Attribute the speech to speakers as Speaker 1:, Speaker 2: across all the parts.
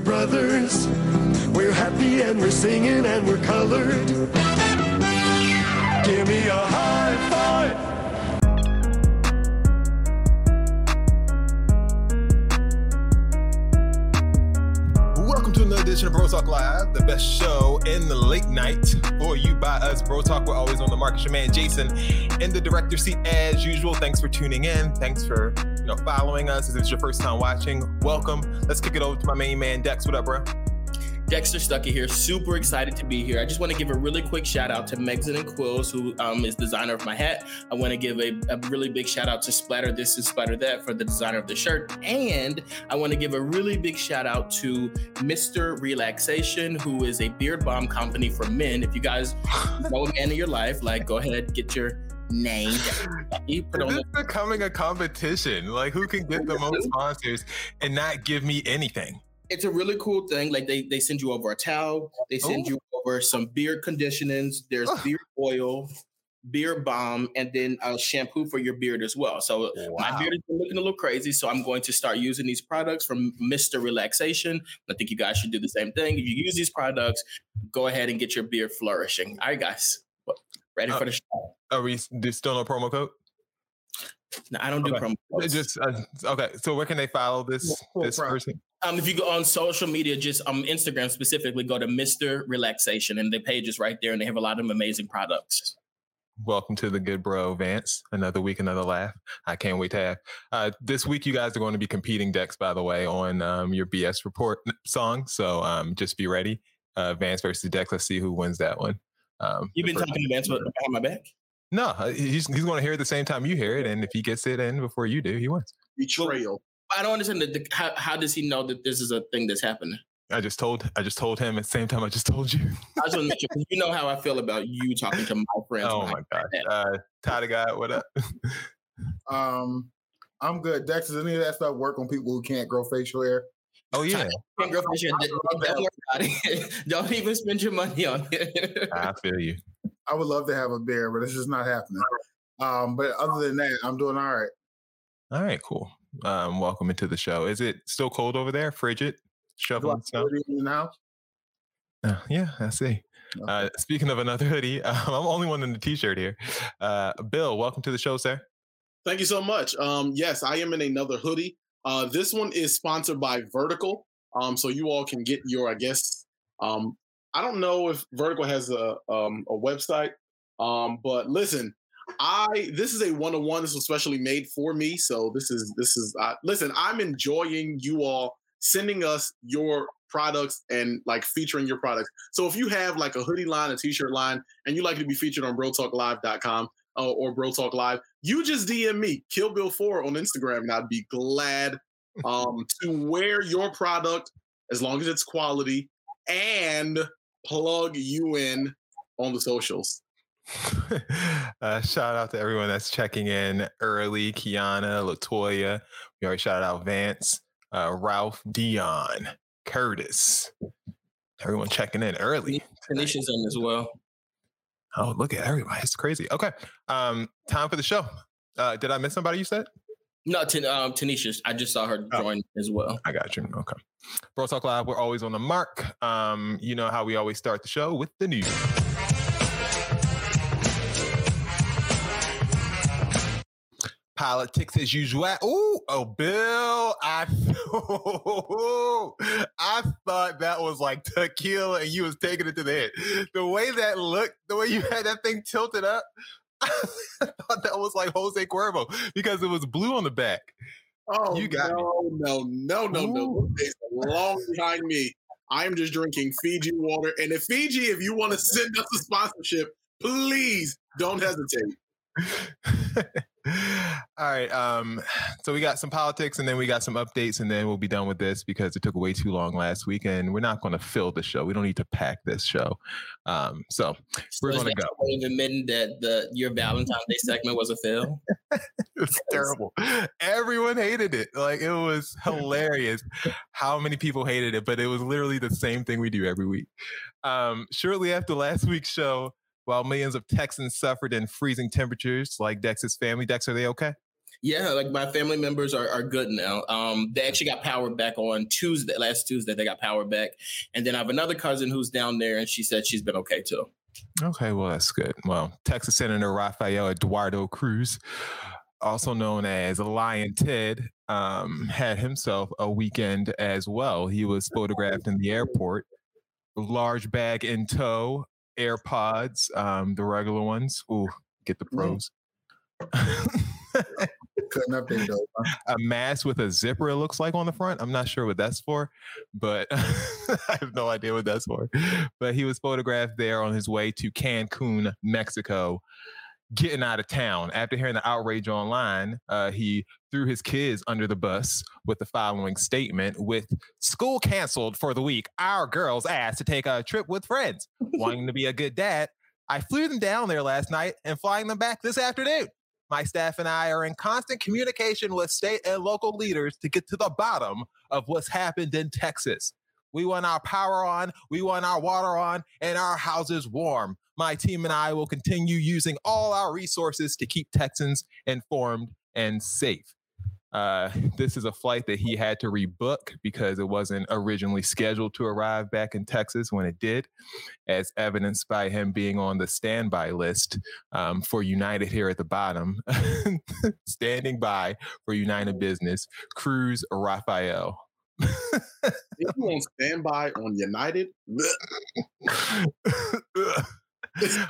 Speaker 1: we're brothers. We're happy and we're singing and we're colored. Give me a high five.
Speaker 2: Welcome to another edition of Bro Talk Live, the best show in the late night for you by us. Bro Talk, we're always on the market. Your man Jason in the director seat as usual. Thanks for tuning in. Thanks for know following us. If it's your first time watching, welcome. Let's kick it over to my main man Dex. What up, bro?
Speaker 3: Dexter Stuckey here. Super excited to be here. I just want to give a really quick shout out to Megson and Quills, who um, is designer of my hat. I want to give a, a really big shout out to Splatter This and Splatter That for the designer of the shirt. And I want to give a really big shout out to Mr. Relaxation, who is a beard balm company for men. If you guys know a man in your life, like go ahead, get your name. You put on
Speaker 2: This is becoming a competition. Like who can get the most sponsors and not give me anything?
Speaker 3: it's a really cool thing. Like they they send you over a towel, they send
Speaker 2: Oh.
Speaker 3: you over some beard conditionings. There's
Speaker 2: Oh.
Speaker 3: beard oil, beard balm, and then a shampoo for your beard as well. So my beard is looking a little crazy, so I'm going to start using these products from Mr. Relaxation. I think you guys should do the same thing. If you use these products, go ahead and get your beard flourishing. All right, guys, ready
Speaker 2: Uh,
Speaker 3: for the show?
Speaker 2: Are we there's still no promo code?
Speaker 3: No, I don't do
Speaker 2: okay.
Speaker 3: promo codes.
Speaker 2: Just uh, okay. So where can they follow this
Speaker 4: Cool,
Speaker 2: this
Speaker 4: bro.
Speaker 2: person?
Speaker 3: Um, if you go on social media, just um Instagram specifically, go to Mr. Relaxation, and the page is right there, and they have a lot of amazing products.
Speaker 2: Welcome to the Good Bro Vance. Another week, another laugh. I can't wait to have. Uh, this week, you guys are going to be competing, Dex, by the way, on um, your BS report song. So um, just be ready. Uh, Vance versus Dex. Let's see who wins that one. Um,
Speaker 3: You've been talking to Vance behind my back.
Speaker 2: No, uh, he's, he's going to hear it the same time you hear it. And if he gets it in before you do, he wins.
Speaker 4: Betrayal.
Speaker 3: I don't understand the, the, how, how does he know that this is a thing that's happening?
Speaker 2: I just told I just told him at the same time I just told you.
Speaker 3: I just want to make sure 'cause you know how I feel about you talking to my friends.
Speaker 2: oh my god.
Speaker 3: back.
Speaker 2: Uh, Ty guy, what up?
Speaker 4: Um, I'm good. Dex, does any of that stuff work on people who can't grow facial hair?
Speaker 2: Oh yeah,
Speaker 3: Can't grow facial hair. Don't, don't worry about it. Don't even spend your money on it.
Speaker 2: I feel you.
Speaker 4: I would love to have a bear, but it's just not happening. Um, but other than that, I'm doing all right.
Speaker 2: All right, cool. Um, welcome into the show. Is it still cold over there? Frigid?
Speaker 4: Do
Speaker 2: Shoveling snow?
Speaker 4: have in the house?
Speaker 2: Uh, yeah, I see.
Speaker 4: Okay.
Speaker 2: Uh, speaking of another hoodie, um, I'm the only one in the t-shirt here. Uh, Bill, welcome to the show, sir.
Speaker 5: Thank you so much. Um, yes, I am in another hoodie. Uh, this one is sponsored by Vertical. Um, so you all can get your, I guess, um, I don't know if Vertical has a um, a website, um, but listen, I this is a one on one. This was specially made for me. So this is this is uh, listen. I'm enjoying you all sending us your products and like featuring your products. So if you have like a hoodie line, a t-shirt line, and you like to be featured on BroTalkLive.com uh, or Bro Talk Live, you just DM me, Kill Bill Four on Instagram, and I'd be glad um, to wear your product as long as it's quality and plug you in on the socials.
Speaker 2: uh, shout out to everyone that's checking in early. Kiana, Latoya. We already shouted out Vance, uh, Ralph, Dion, Curtis. Everyone checking in early.
Speaker 3: Tanisha's in as well.
Speaker 2: Oh, look at everybody. It's crazy. Okay. Um, time for the show. Uh, did I miss somebody you said?
Speaker 3: No, Tan- um, Tanisha. I just saw her
Speaker 2: Oh.
Speaker 3: join as well.
Speaker 2: I got you. Okay. Bro Talk Live, we're always on the mark. Um, you know how we always start the show with the news. Politics as usual. Ooh, oh, Bill, I, I thought that was like tequila and you was taking it to the head. The way that looked, the way you had that thing tilted up, I thought that was like Jose Cuervo because it was blue on the back.
Speaker 5: Oh,
Speaker 2: You got me.
Speaker 5: no, no, no, no, no.
Speaker 2: Ooh.
Speaker 5: This is long behind me. I am just drinking Fiji water. And if Fiji, if you want to send us a sponsorship, please don't hesitate.
Speaker 2: All right. Um, so we got some politics and then we got some updates, and then we'll be done with this because it took way too long last week, and we're not going to fill the show. We don't need to pack this show. Um, so We're gonna go.
Speaker 3: your way admitting that the your Valentine's Day segment was a fail.
Speaker 2: it was terrible. Everyone hated it. Like it was hilarious how many people hated it, but it was literally the same thing we do every week. Um, shortly after last week's show, while millions of Texans suffered in freezing temperatures like Dex's family, Dex, are they okay?
Speaker 3: Yeah, like my family members are, are good now. Um, they actually got power back on Tuesday, last Tuesday. They got power back, and then I have another cousin who's down there, and she said she's been okay too.
Speaker 2: Okay, well that's good. Well, Texas Senator Rafael Eduardo Cruz, also known as Lyin' Ted, um, had himself a weekend as well. He was photographed in the airport, large bag in tow, AirPods, um, the regular ones. Ooh, get the pros.
Speaker 4: Couldn't update those. huh?
Speaker 2: a mask with a zipper it looks like on the front i'm not sure what that's for but i have no idea what that's for but he was photographed there on his way to cancun mexico getting out of town. After hearing the outrage online uh, he threw his kids under the bus with the following statement with school canceled for the week. Our girls asked to take a trip with friends. Wanting to be a good dad. I flew them down there last night and flying them back this afternoon. My staff and I are in constant communication with state and local leaders to get to the bottom of what's happened in Texas. We want our power on, we want our water on, and our houses warm. My team and I will continue using all our resources to keep Texans informed and safe. Uh, this is a flight that he had to rebook because it wasn't originally scheduled to arrive back in Texas when it did, as evidenced by him being on the standby list um, for United here at the bottom, standing by for United Business, Cruz Rafael.
Speaker 5: If you on standby on United,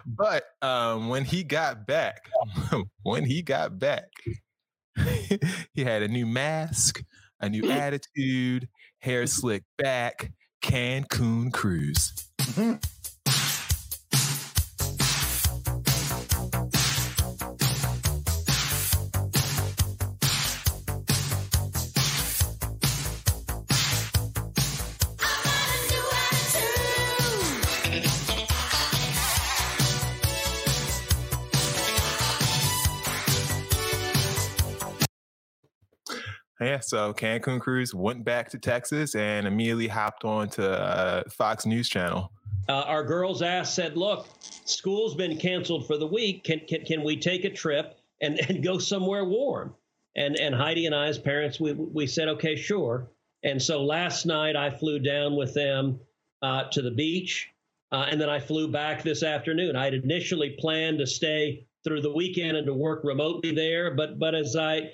Speaker 2: but um, when he got back, when he got back, he had a new mask, a new attitude, hair slicked back, Cancun Cruz. Yeah, so Cancun Cruz went back to Texas and immediately hopped on to uh, Fox News Channel.
Speaker 6: uh, our girls asked, said, "Look, school's been canceled for the week. Can can, can we take a trip and, and go somewhere warm?" And and Heidi and I, as parents, we we said, "Okay, sure." And so last night I flew down with them uh, to the beach, uh, and then I flew back this afternoon. I had initially planned to stay through the weekend and to work remotely there, but but as I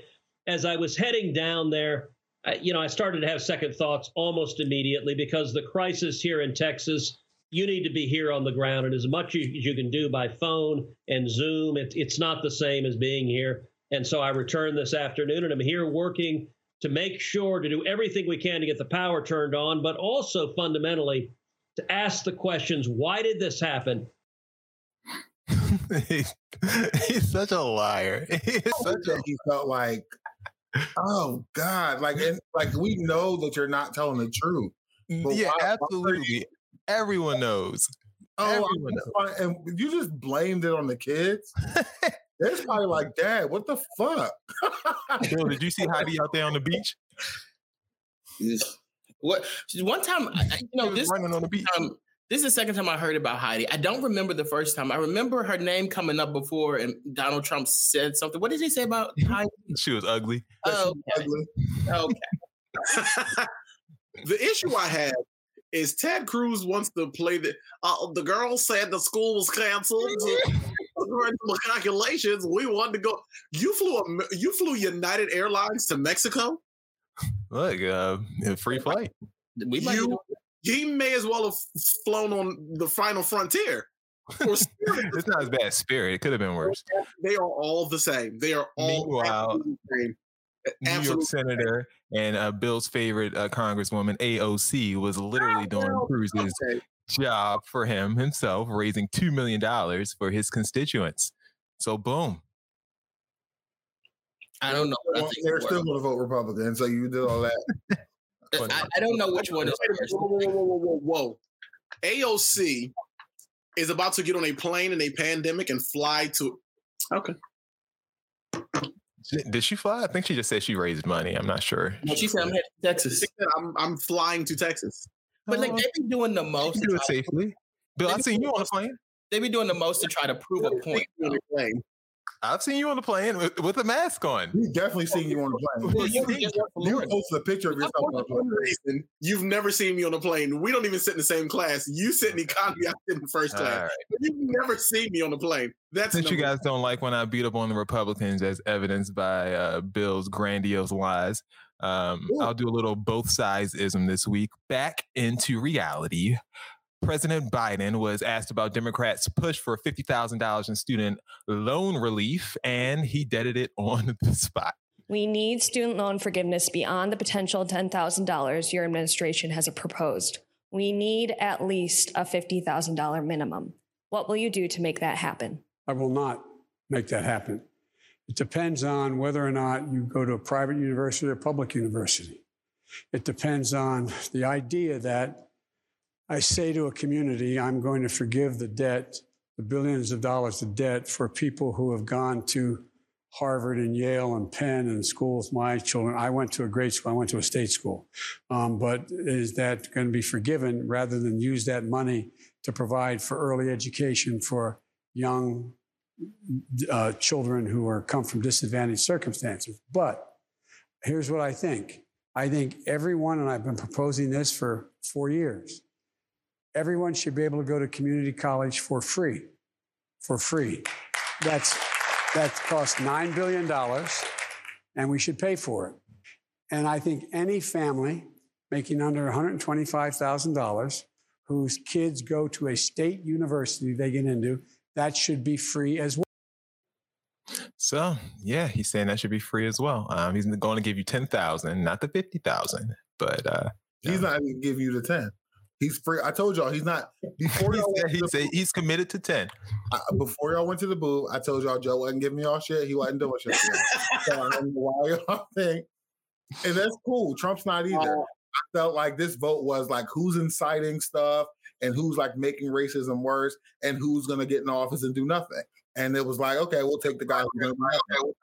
Speaker 6: as I was heading down there, I, you know, I started to have second thoughts almost immediately because the crisis here in Texas, you need to be here on the ground, and as much as you can do by phone and Zoom, it, it's not the same as being here. And so I returned this afternoon, and I'm here working to make sure to do everything we can to get the power turned on, but also fundamentally to ask the questions: Why did this happen?
Speaker 2: He's such a liar. He's such a
Speaker 4: he felt like, oh God, like and, like we know that you're not telling the truth.
Speaker 2: Yeah,
Speaker 4: why- why
Speaker 2: absolutely. Everyone knows.
Speaker 4: Oh,
Speaker 2: Everyone
Speaker 4: I'm and you just blamed it on the kids. It's probably like, Dad, what the fuck?
Speaker 2: Did you see Heidi out there on the beach?
Speaker 3: What one time, I- you know, this
Speaker 2: running on the beach.
Speaker 3: um, this is the second time I heard about Heidi. I don't remember the first time. I remember her name coming up before, and Donald Trump said something. What did he say about Heidi?
Speaker 2: She was ugly.
Speaker 3: Oh, okay.
Speaker 4: Ugly.
Speaker 3: okay.
Speaker 5: the issue I have is Ted Cruz wants to play the. Uh, the girl said the school was canceled. According to my calculations, we wanted to go. You flew a, you flew United Airlines to Mexico.
Speaker 2: Look, uh, a free flight.
Speaker 3: We might
Speaker 5: You, he may as well have flown on the final frontier. Or Spirit.
Speaker 2: It's not as bad as Spirit. It could have been worse.
Speaker 5: they are all the same. They are all
Speaker 2: Meanwhile,
Speaker 5: absolutely the same.
Speaker 2: New York Senator and uh, Bill's favorite uh, Congresswoman AOC was literally doing
Speaker 5: well,
Speaker 2: Cruz's
Speaker 5: Okay.
Speaker 2: job for him himself, raising two million dollars for his constituents. So boom.
Speaker 3: I don't know. I, think
Speaker 4: They're still going to vote Republican, so you did all that.
Speaker 3: I, I don't know which one is
Speaker 5: Wait
Speaker 3: worse.
Speaker 5: Whoa, whoa, whoa, whoa, whoa, whoa. AOC is about to get on a plane in a pandemic and fly to. Okay.
Speaker 2: Did she fly? I think she just said she raised money. I'm not sure.
Speaker 3: No, She said I'm headed to Texas,
Speaker 5: She said, I'm, I'm flying to Texas.
Speaker 3: but like
Speaker 2: Oh,
Speaker 3: they've been doing the most.
Speaker 2: do it safely. Bill, I seen you on a plane.
Speaker 3: they've been doing the most to try to prove a point.
Speaker 5: On a plane.
Speaker 2: I've seen you on the plane with, with a mask on.
Speaker 4: We've definitely seen you on the plane.
Speaker 3: Well, you,
Speaker 4: you posted a picture of yourself on the plane.
Speaker 5: You've never seen me on a plane. We don't even sit in the same class. You sit in economy, I sit in first
Speaker 2: All
Speaker 5: class.
Speaker 2: right.
Speaker 5: You've never seen me on the plane. That's
Speaker 2: Since you
Speaker 5: number
Speaker 2: guys don't like when I beat up on the Republicans, as evidenced by uh, Bill's grandiose lies, um, I'll do a little both sides ism this week. Back into reality. President Biden was asked about Democrats' push for $50,000 in student loan relief, and he deaded it on the spot.
Speaker 7: We need student loan forgiveness beyond the potential $10,000 your administration has proposed. We need at least a $50,000 minimum. What will you do to make that happen?
Speaker 8: I will not make that happen. It depends on whether or not you go to a private university or a public university. It depends on the idea that I say to a community, I'm going to forgive the debt, the billions of dollars of debt for people who have gone to Harvard and Yale and Penn and schools. My children, I went to a great school, I went to a state school. Um, but is that going to be forgiven rather than use that money to provide for early education for young uh, children who are come from disadvantaged circumstances. But here's what I think. I think everyone, and I've been proposing this for four years, everyone should be able to go to community college for free. For free. That's that costs nine billion dollars, and we should pay for it. And I think any family making under $125,000 whose kids go to a state university they get into, that should be free as well.
Speaker 2: So, yeah, he's saying that should be free as well. Um, he's going to give you 10000 not the 50000 but uh,
Speaker 4: He's not even give you the 10. He's free. I told y'all he's not before
Speaker 2: he said, he
Speaker 4: to the
Speaker 2: said he's committed to 10.
Speaker 4: I, before y'all went to the booth, I told y'all Joe wasn't giving y'all shit. He wasn't doing shit. y'all. so I don't know why y'all think. And that's cool. Trump's not either. I felt like this vote was like who's inciting stuff and who's like making racism worse and who's gonna get in office and do nothing. And it was like, okay, we'll take the guy who's gonna do nothing.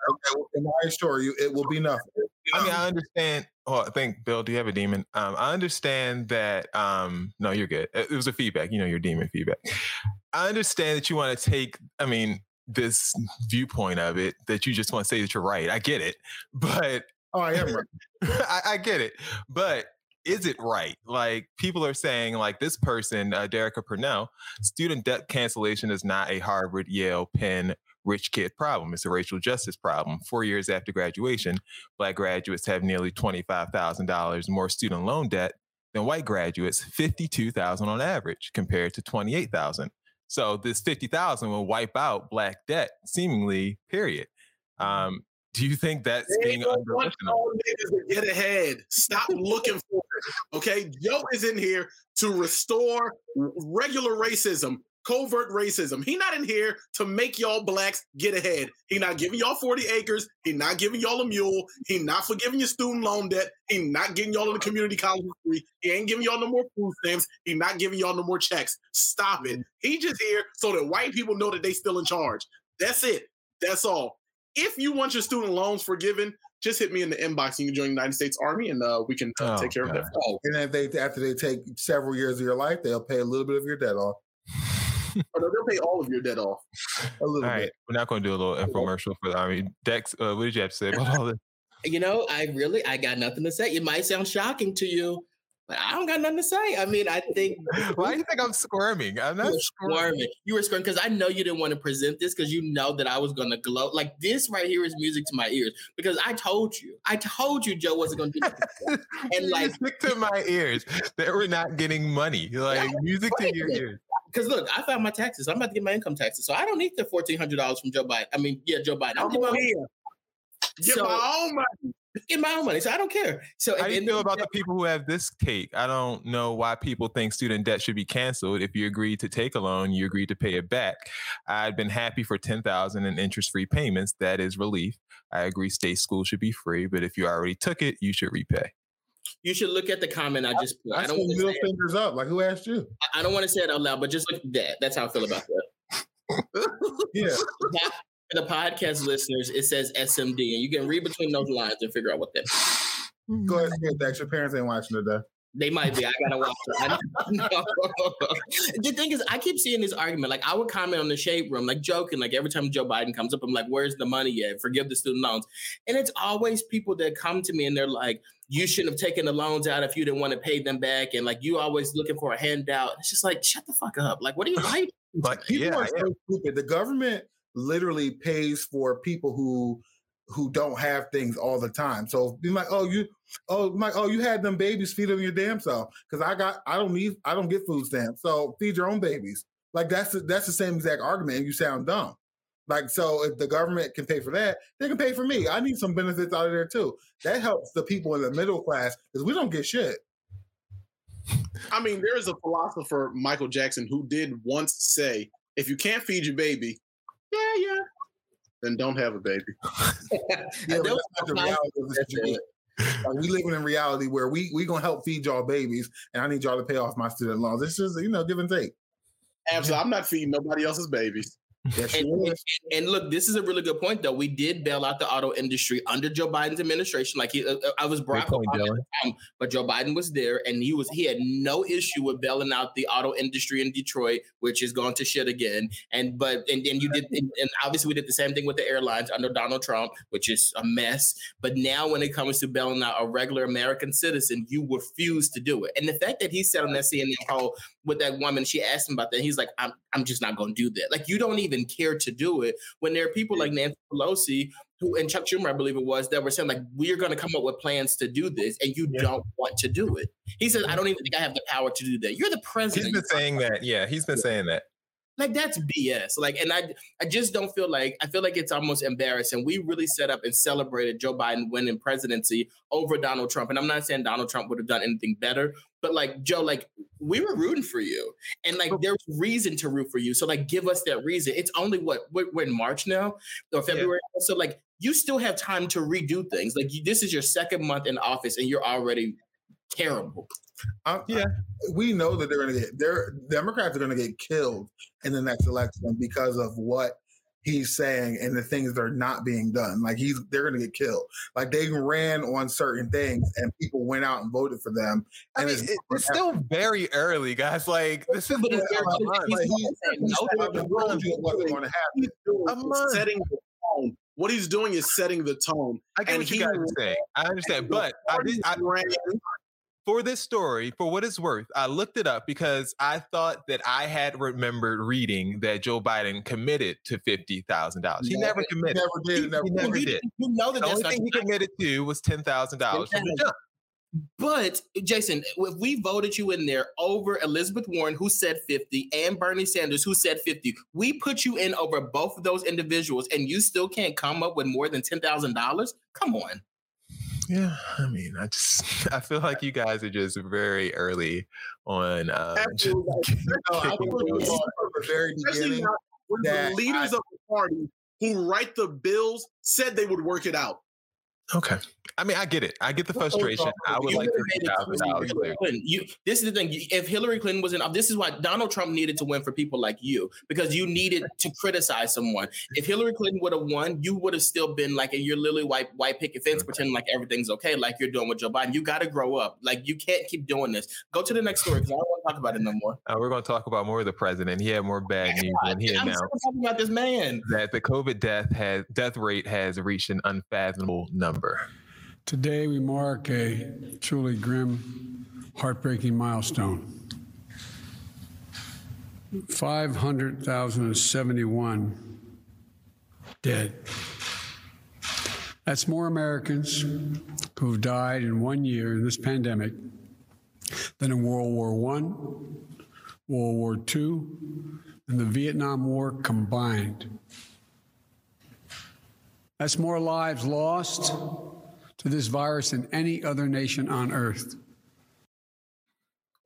Speaker 4: Okay, well, and I assure you, it will be nothing.
Speaker 2: I mean, I understand. Oh, I think Bill, do you have a demon? Um, I understand that. Um, no, you're good. It was a feedback. You know, your demon feedback. I understand that you want to take. I mean, this viewpoint of it that you just want to say that you're right. I get it, but
Speaker 4: Oh, I am right.
Speaker 2: I, I get it. But is it right? Like people are saying, like this person, uh, Derecka Purnell, student debt cancellation is not a Harvard, Yale, Penn rich kid problem. It's a racial justice problem. Four years after graduation, black graduates have nearly $25,000 more student loan debt than white graduates, 52,000 on average compared to 28,000. So this 50,000 will wipe out black debt seemingly, period. Um, do you think that's
Speaker 5: They
Speaker 2: being underestimated?
Speaker 5: y'all niggas to get ahead. Stop looking for it. Okay, Joe is in here to restore regular racism, covert racism. He not in here to make y'all blacks get ahead. He not giving y'all 40 acres. He not giving y'all a mule. He not forgiving your student loan debt. He not getting y'all in the community college free. He ain't giving y'all no more food stamps. He not giving y'all no more checks. Stop it. He just here so that white people know that they still in charge. That's it. That's all. If you want your student loans forgiven, just hit me in the inbox. And you can join the United States Army, and uh, we can uh,
Speaker 2: Oh,
Speaker 5: take care of that. Oh,
Speaker 4: And if they after they take several years of your life, they'll pay a little bit of your debt off.
Speaker 5: Or no, they'll pay all of your debt off.
Speaker 4: A little
Speaker 2: All right,
Speaker 4: bit.
Speaker 2: we're not going to do a little infomercial for the Army. Dex, uh, what did you have to say about all this?
Speaker 3: You know, I really, I got nothing to say. It might sound shocking to you, but I don't got nothing to say. I mean, I think
Speaker 2: Why do you think I'm squirming? I'm not squirming.
Speaker 3: squirming. You were squirming because I know you didn't want to present this because you know that I was going to glow. Like this right here is music to my ears because I told you, I told you Joe wasn't going to do
Speaker 2: and
Speaker 3: like-
Speaker 2: like stick to my ears that we're not getting money. Like music to your ears.
Speaker 3: Because look, I found my taxes. I'm about to get my income taxes, so I don't need the fourteen hundred dollars from Joe Biden. I mean, yeah, Joe Biden. I'm
Speaker 5: I'm
Speaker 3: getting my,
Speaker 5: here. Get
Speaker 3: So-
Speaker 5: my own money.
Speaker 3: get my own money, so I don't care. So
Speaker 2: How
Speaker 3: at
Speaker 2: do
Speaker 3: the
Speaker 2: you feel about the people who have this take? I don't know why people think student debt should be canceled. If you agreed to take a loan, you agreed to pay it back. I'd been happy for ten thousand in interest-free payments. That is relief. I agree state school should be free, but if you already took it, you should repay.
Speaker 3: You should look at the comment I just put. I
Speaker 4: I
Speaker 3: don't
Speaker 4: say
Speaker 3: want to
Speaker 4: middle fingers up. Like who asked you?
Speaker 3: I don't want to say it out loud, but just look at that. That's how I feel about that.
Speaker 4: Yeah.
Speaker 3: For the podcast listeners, it says SMD, and you can read between those lines and figure out what that.
Speaker 4: Go ahead and it, Dex. Your parents ain't watching today.
Speaker 3: They might be. I gotta watch it. the thing is, I keep seeing this argument. Like I would comment on the shade room, like joking, like every time Joe Biden comes up, I'm like, "Where's the money at? Forgive the student loans." And it's always people that come to me and they're like, "You shouldn't have taken the loans out if you didn't want to pay them back," and like you always looking for a handout. It's just like, shut the fuck up. Like, what are you? Why?
Speaker 2: But
Speaker 4: People
Speaker 2: yeah,
Speaker 4: are so stupid. The government literally pays for people who who don't have things all the time. So be like, oh, you, oh, like, oh, you had them babies, feed them your damn self. Because I got, I don't need, I don't get food stamps. So feed your own babies. Like that's the, that's the same exact argument, and you sound dumb. Like so, if the government can pay for that, they can pay for me. I need some benefits out of there too. That helps the people in the middle class because we don't get shit.
Speaker 5: I mean, there is a philosopher, Michael Jackson, who did once say, "If you can't feed your baby, yeah, yeah, then don't have a baby."
Speaker 4: Yeah, that's not the reality of the situation. Like, we living in a reality where we we gonna help feed y'all babies, and I need y'all to pay off my student loans. It's just you know give and take.
Speaker 5: Absolutely, I'm not feeding nobody else's babies.
Speaker 4: Yes,
Speaker 3: And, and, look, this is a really good point, though. We did bail out the auto industry under Joe Biden's administration. Like he, uh, uh, I was Barack Obama, time, but Joe Biden was there, and he was he had no issue with bailing out the auto industry in Detroit, which is going to shit again. And but and, and you did, and, and obviously we did the same thing with the airlines under Donald Trump, which is a mess. But now, when it comes to bailing out a regular American citizen, you refuse to do it. And the fact that he said on that CNN call with that woman, she asked him about that. He's like, I'm, I'm just not going to do that. Like, you don't even care to do it when there are people like Nancy Pelosi who, and Chuck Schumer, I believe it was, that were saying, like, we're going to come up with plans to do this, and you don't want to do it. He says, I don't even think I have the power to do that. You're the
Speaker 2: he's
Speaker 3: president.
Speaker 2: been saying that. Yeah, he's been saying that.
Speaker 3: Like that's BS. Like, and I, I just don't feel like I feel like it's almost embarrassing. We really set up and celebrated Joe Biden winning presidency over Donald Trump, and I'm not saying Donald Trump would have done anything better, but like Joe, like we were rooting for you, and like oh. there's reason to root for you. So like, give us that reason. It's only what we're, we're in March now or February, so like you still have time to redo things. Like you, this is your second month in office, and you're already terrible.
Speaker 4: I'm-
Speaker 2: Yeah.
Speaker 4: we know that they're going to get they're Democrats are going to get killed in the next election because of what he's saying and the things that are not being done. Like he's they're going to get killed. Like they ran on certain things and people went out and voted for them.
Speaker 2: I
Speaker 4: And
Speaker 2: mean,
Speaker 4: it's,
Speaker 2: it- it's still very early, guys. Like this is
Speaker 3: But it's
Speaker 2: been
Speaker 3: very-
Speaker 2: a month.
Speaker 3: he's-
Speaker 4: Like, he,
Speaker 3: saying
Speaker 4: he
Speaker 3: no
Speaker 4: said,
Speaker 3: to
Speaker 4: "I told you it wasn't going to happen.
Speaker 5: Doing
Speaker 2: A
Speaker 5: is
Speaker 2: month.
Speaker 5: setting the tone. What he's doing is setting the tone.
Speaker 2: I get
Speaker 5: and
Speaker 2: what you
Speaker 5: he
Speaker 2: guys are saying. I understand, but I did, I,
Speaker 5: ran
Speaker 2: for this story, for what it's worth, I looked it up because I thought that I had remembered reading that Joe Biden committed to fifty thousand dollars. He never committed.
Speaker 4: never did.
Speaker 2: He,
Speaker 4: never
Speaker 2: he never did.
Speaker 3: you know that
Speaker 2: The only thing he committed to was ten thousand dollars from the
Speaker 3: Exactly.
Speaker 2: jump.
Speaker 3: But Jason, if we voted you in there over Elizabeth Warren, who said 50, and Bernie Sanders, who said 50, we put you in over both of those individuals, and you still can't come up with more than $10,000? Come on.
Speaker 2: Yeah, I mean, I just I feel like you guys are just very early on. Uh, just
Speaker 5: Absolutely.
Speaker 4: No, I
Speaker 2: kicking
Speaker 4: told you
Speaker 2: goals.
Speaker 4: from the very
Speaker 5: Especially when the leaders
Speaker 4: I-
Speaker 5: of the party who write the bills said they would work it out.
Speaker 2: Okay, I mean, I get it. I get the frustration. I would like
Speaker 3: would've
Speaker 2: fifty
Speaker 3: made it
Speaker 2: thousand
Speaker 3: clear
Speaker 2: dollars
Speaker 3: Hillary
Speaker 2: clear.
Speaker 3: Clinton. You, this is the thing. If Hillary Clinton was in, this is why Donald Trump needed to win for people like you because you needed to criticize someone. If Hillary Clinton would have won, you would have still been like in your lily white white picket fence, pretending like everything's okay, like you're doing with Joe Biden. You got to grow up. Like you can't keep doing this. Go to the next story because I don't want to talk about it no more.
Speaker 2: Uh, we're going to talk about more of the president. He had more bad news when he
Speaker 3: I'm
Speaker 2: announced
Speaker 3: still talking about this man.
Speaker 2: that the COVID death has death rate has reached an unfathomable number.
Speaker 8: Today, we mark a truly grim, heartbreaking milestone. 500,071 dead. That's more Americans who've died in one year in this pandemic than in World War I, World War II, and the Vietnam War combined. That's more lives lost to this virus than any other nation on earth.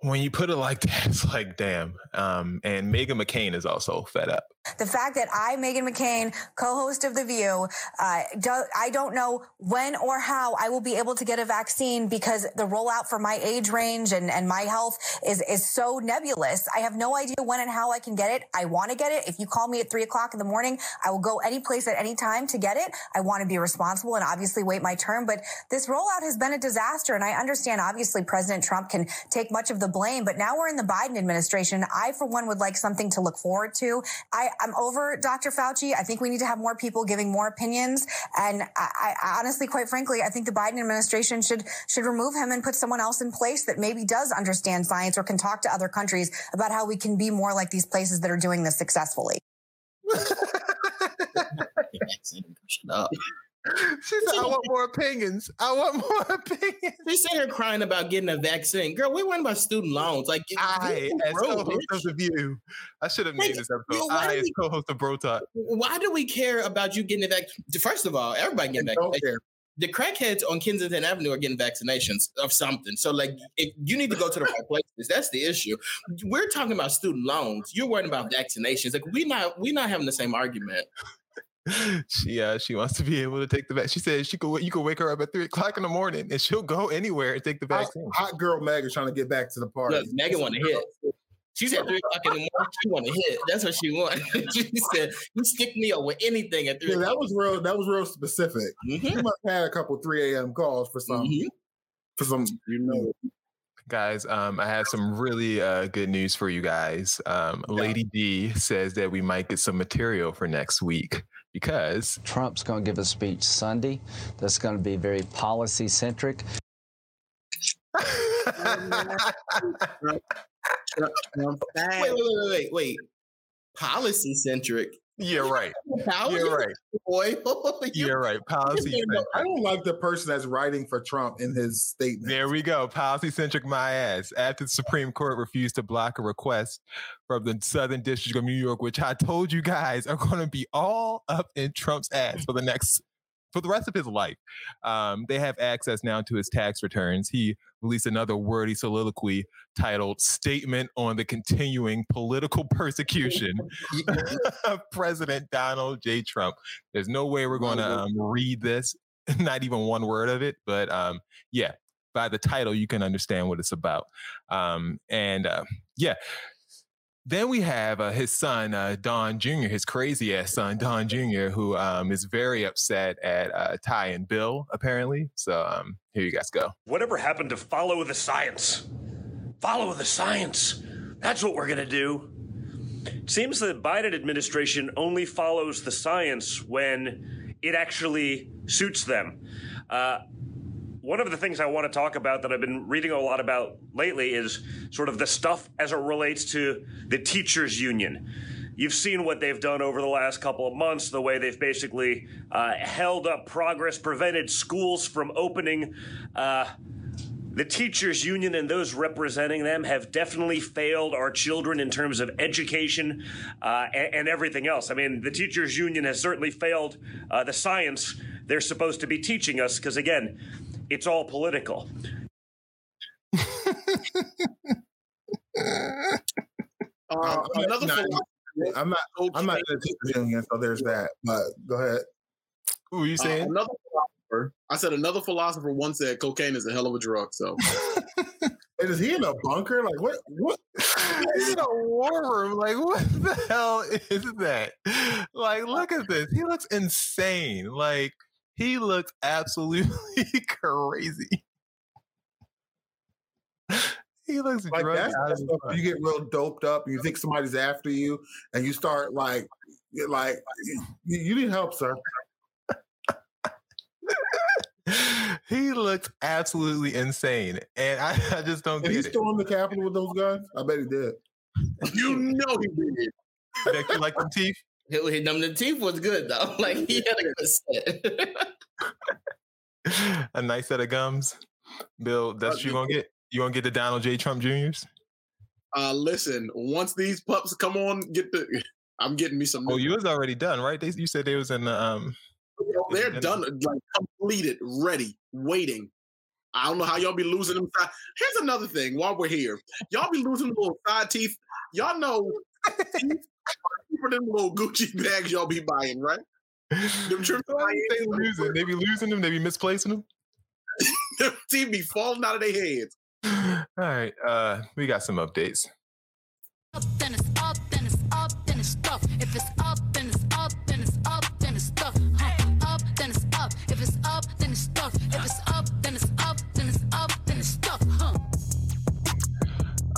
Speaker 2: when you put it like that, it's like, damn. Um, and Meghan McCain is also fed up.
Speaker 9: The fact that I, Meghan McCain, co-host of The View, uh, do, I don't know when or how I will be able to get a vaccine because the rollout for my age range and, and my health is, is so nebulous. I have no idea when and how I can get it. I want to get it. If you call me at three o'clock in the morning, I will go any place at any time to get it. I want to be responsible and obviously wait my turn. But this rollout has been a disaster. And I understand obviously President Trump can take much of the blame, but now we're in the Biden administration. I, for one, would like something to look forward to. I, I'm over Dr. Fauci. I think we need to have more people giving more opinions. And I, I honestly, quite frankly, I think the Biden administration should should remove him and put someone else in place that maybe does understand science or can talk to other countries about how we can be more like these places that are doing this successfully.
Speaker 2: She said, I want more opinions. I want more opinions.
Speaker 3: She said her crying about getting a vaccine. Girl, we weren't about student loans. Like
Speaker 2: I, as co-host of the View, I should have made this episode.
Speaker 3: yo,
Speaker 2: I,
Speaker 3: do
Speaker 2: as
Speaker 3: we-
Speaker 2: co-host of Bro Talk.
Speaker 3: why do we care about you getting a vaccine? First of all, everybody getting
Speaker 4: care.
Speaker 3: The crackheads on Kensington Avenue are getting vaccinations of something. So, like, if you need to go to the right places. That's the issue. We're talking about student loans. You're worrying about vaccinations. Like, we're not we not having the same argument.
Speaker 2: She uh, she wants to be able to take the vaccine. She says she could you could wake her up at three o'clock in the morning and she'll go anywhere and take the
Speaker 4: Hot,
Speaker 2: vaccine.
Speaker 4: hot girl Meg is trying to get back to the party.
Speaker 3: Look, Meghan want to hit. She said three o'clock in the morning. She want to hit. That's what she want. she said, "You stick me over anything at three
Speaker 4: Yeah, that was real. That was real specific.
Speaker 3: Mhm,
Speaker 4: You must have had a couple 3 a.m. calls for some
Speaker 3: mhm.
Speaker 4: for some you know
Speaker 2: Guys, um, I have some really uh, good news for you guys. Um, Lady D says that we might get some material for next week because
Speaker 10: Trump's going to give a speech Sunday that's going to be very policy centric.
Speaker 3: Wait, wait, wait, wait, wait, wait. Policy centric.
Speaker 2: You're right. You're right.
Speaker 3: boy.
Speaker 2: You're right. Policy.
Speaker 4: I don't like the person that's writing for Trump in his statement.
Speaker 2: There we go. Policy centric my ass. After the Supreme Court refused to block a request from the Southern District of New York, which I told you guys are going to be all up in Trump's ass for the next for the rest of his life. Um, they have access now to his tax returns. He released another wordy soliloquy titled Statement on the Continuing Political Persecution of President Donald J. Trump. There's no way we're going to um, read this, not even one word of it, but um, yeah, by the title, you can understand what it's about. Um, and uh, yeah. Then we have uh, his son, uh, Don Jr., his crazy ass son, Don Jr., who um, is very upset at uh, Ty and Bill, apparently. So um, here you guys go.
Speaker 11: Whatever happened to follow the science? Follow the science. That's what we're going to do. It seems the Biden administration only follows the science when it actually suits them. One of the things I want to talk about that I've been reading a lot about lately is sort of the stuff as it relates to the teachers' union. You've seen what they've done over the last couple of months, the way they've basically uh, held up progress, prevented schools from opening. Uh, the teachers' union and those representing them have definitely failed our children in terms of education uh, and, and everything else. I mean, the teachers' union has certainly failed uh, the science they're supposed to be teaching us because, again, it's all political.
Speaker 5: Uh,
Speaker 4: I'm
Speaker 5: another
Speaker 4: not- I'm not. I'm not in the teachers union, so there's that. But go ahead.
Speaker 2: Who are you
Speaker 5: uh,
Speaker 2: saying?
Speaker 5: another philosopher. I said another philosopher once said cocaine is a hell of a drug. So
Speaker 4: And is he in a bunker? Like what? What?
Speaker 2: He's in a war room. Like, what the hell is that? Like, look at this. He looks insane. Like, he looks absolutely crazy. He looks
Speaker 4: Like
Speaker 2: drugged
Speaker 4: that's
Speaker 2: out
Speaker 4: the
Speaker 2: of his
Speaker 4: stuff. You get real doped up, and you think somebody's after you, and you start like, like you, need help, sir.
Speaker 2: he looks absolutely insane, and I, I just don't
Speaker 4: Did he
Speaker 2: get it.
Speaker 4: storm the Capitol with those guns? I bet he did.
Speaker 5: you know he did.
Speaker 2: Beck, you like them teeth?
Speaker 3: Hit, hit them. The teeth was good though. Like he had a good set.
Speaker 2: a nice set of gums. Bill, that's what you gonna get? You gonna get the Donald J. Trump Juniors?
Speaker 5: Uh, listen, once these pups come on, get the. I'm getting me some.
Speaker 2: Oh,
Speaker 5: new-
Speaker 2: you was already done, right? They, you said they was in the um.
Speaker 5: They're done, like completed, ready, waiting. I don't know how y'all be losing them. Side. Here's another thing. While we're here, y'all be losing little side teeth. Y'all know for them little Gucci bags y'all be buying, right? Them trips
Speaker 2: they losing. They be losing them. They be misplacing them.
Speaker 5: teeth be falling out of their heads.
Speaker 2: All right, uh, we got some updates.
Speaker 12: Up, then it's up, then it's up, then it's stuff. If it's up, then it's up, then it's up, then it's stuff. Huh. Up, then it's up. If it's up, then it's stuff. If it's up,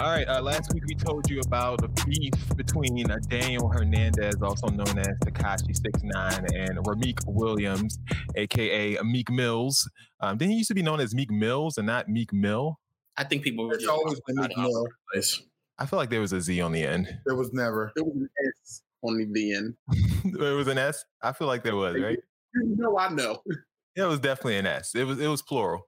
Speaker 2: All right. Uh, last week we told you about the beef between uh, Daniel Hernandez, also known as Tekashi Six Nine, and Rihmeek Williams, aka Meek Mills. Um, didn't he used to be known as Meek Mills and not Meek Mill?
Speaker 3: I think people were
Speaker 4: It's always been Meek
Speaker 3: about
Speaker 4: Mill.
Speaker 3: over the place.
Speaker 2: I feel like there was a Z on the end.
Speaker 4: There was never.
Speaker 5: It was an S on the end.
Speaker 2: there was an S. I feel like there was, right?
Speaker 5: You know, I know.
Speaker 2: Yeah, it was definitely an S. It was it was plural.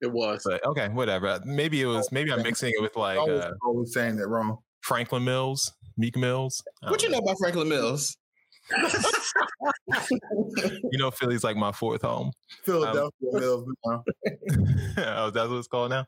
Speaker 5: It was.
Speaker 2: But okay, whatever. Maybe it was. Maybe I'm mixing it with like
Speaker 4: always,
Speaker 2: uh,
Speaker 4: always saying it wrong.
Speaker 2: Franklin Mills, Meek Mills.
Speaker 3: What you know about Franklin Mills?
Speaker 2: You know, Philly's like my fourth home.
Speaker 4: Philadelphia Mills. now.
Speaker 2: oh, that's what it's called now.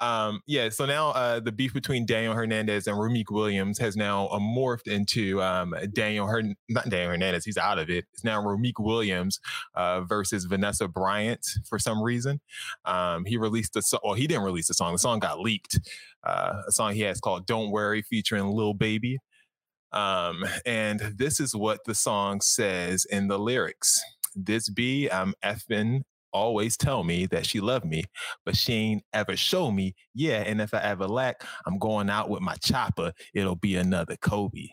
Speaker 2: Um, yeah, so now uh, the beef between Daniel Hernandez and Rihmeek Williams has now uh, morphed into um, Daniel Hern- not Daniel Hernandez, he's out of it. It's now Rihmeek Williams uh, versus Vanessa Bryant for some reason. Um, he released the song, well, he didn't release the song, the song got leaked. Uh, a song he has called Don't Worry featuring Lil Baby. Um, and this is what the song says in the lyrics. This be I'm effing always tell me that she loved me, but she ain't ever show me. Yeah, and if I ever lack, I'm going out with my chopper. It'll be another Kobe.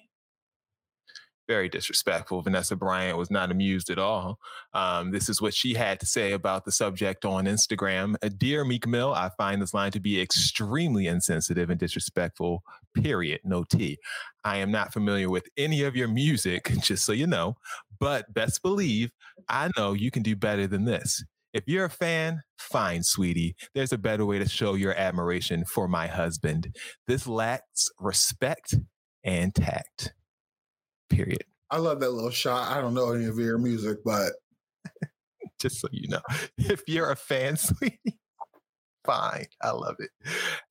Speaker 2: Very disrespectful. Vanessa Bryant was not amused at all. Um, this is what she had to say about the subject on Instagram. Uh, Dear Meek Mill, I find this line to be extremely insensitive and disrespectful. Period. No T. I am not familiar with any of your music, just so you know, but best believe I know you can do better than this. If you're a fan, fine, sweetie. There's a better way to show your admiration for my husband. This lacks respect and tact. Period.
Speaker 4: I love that little shot. I don't know any of your music, but
Speaker 2: Just so you know, if you're a fan, sweetie, fine. I love it.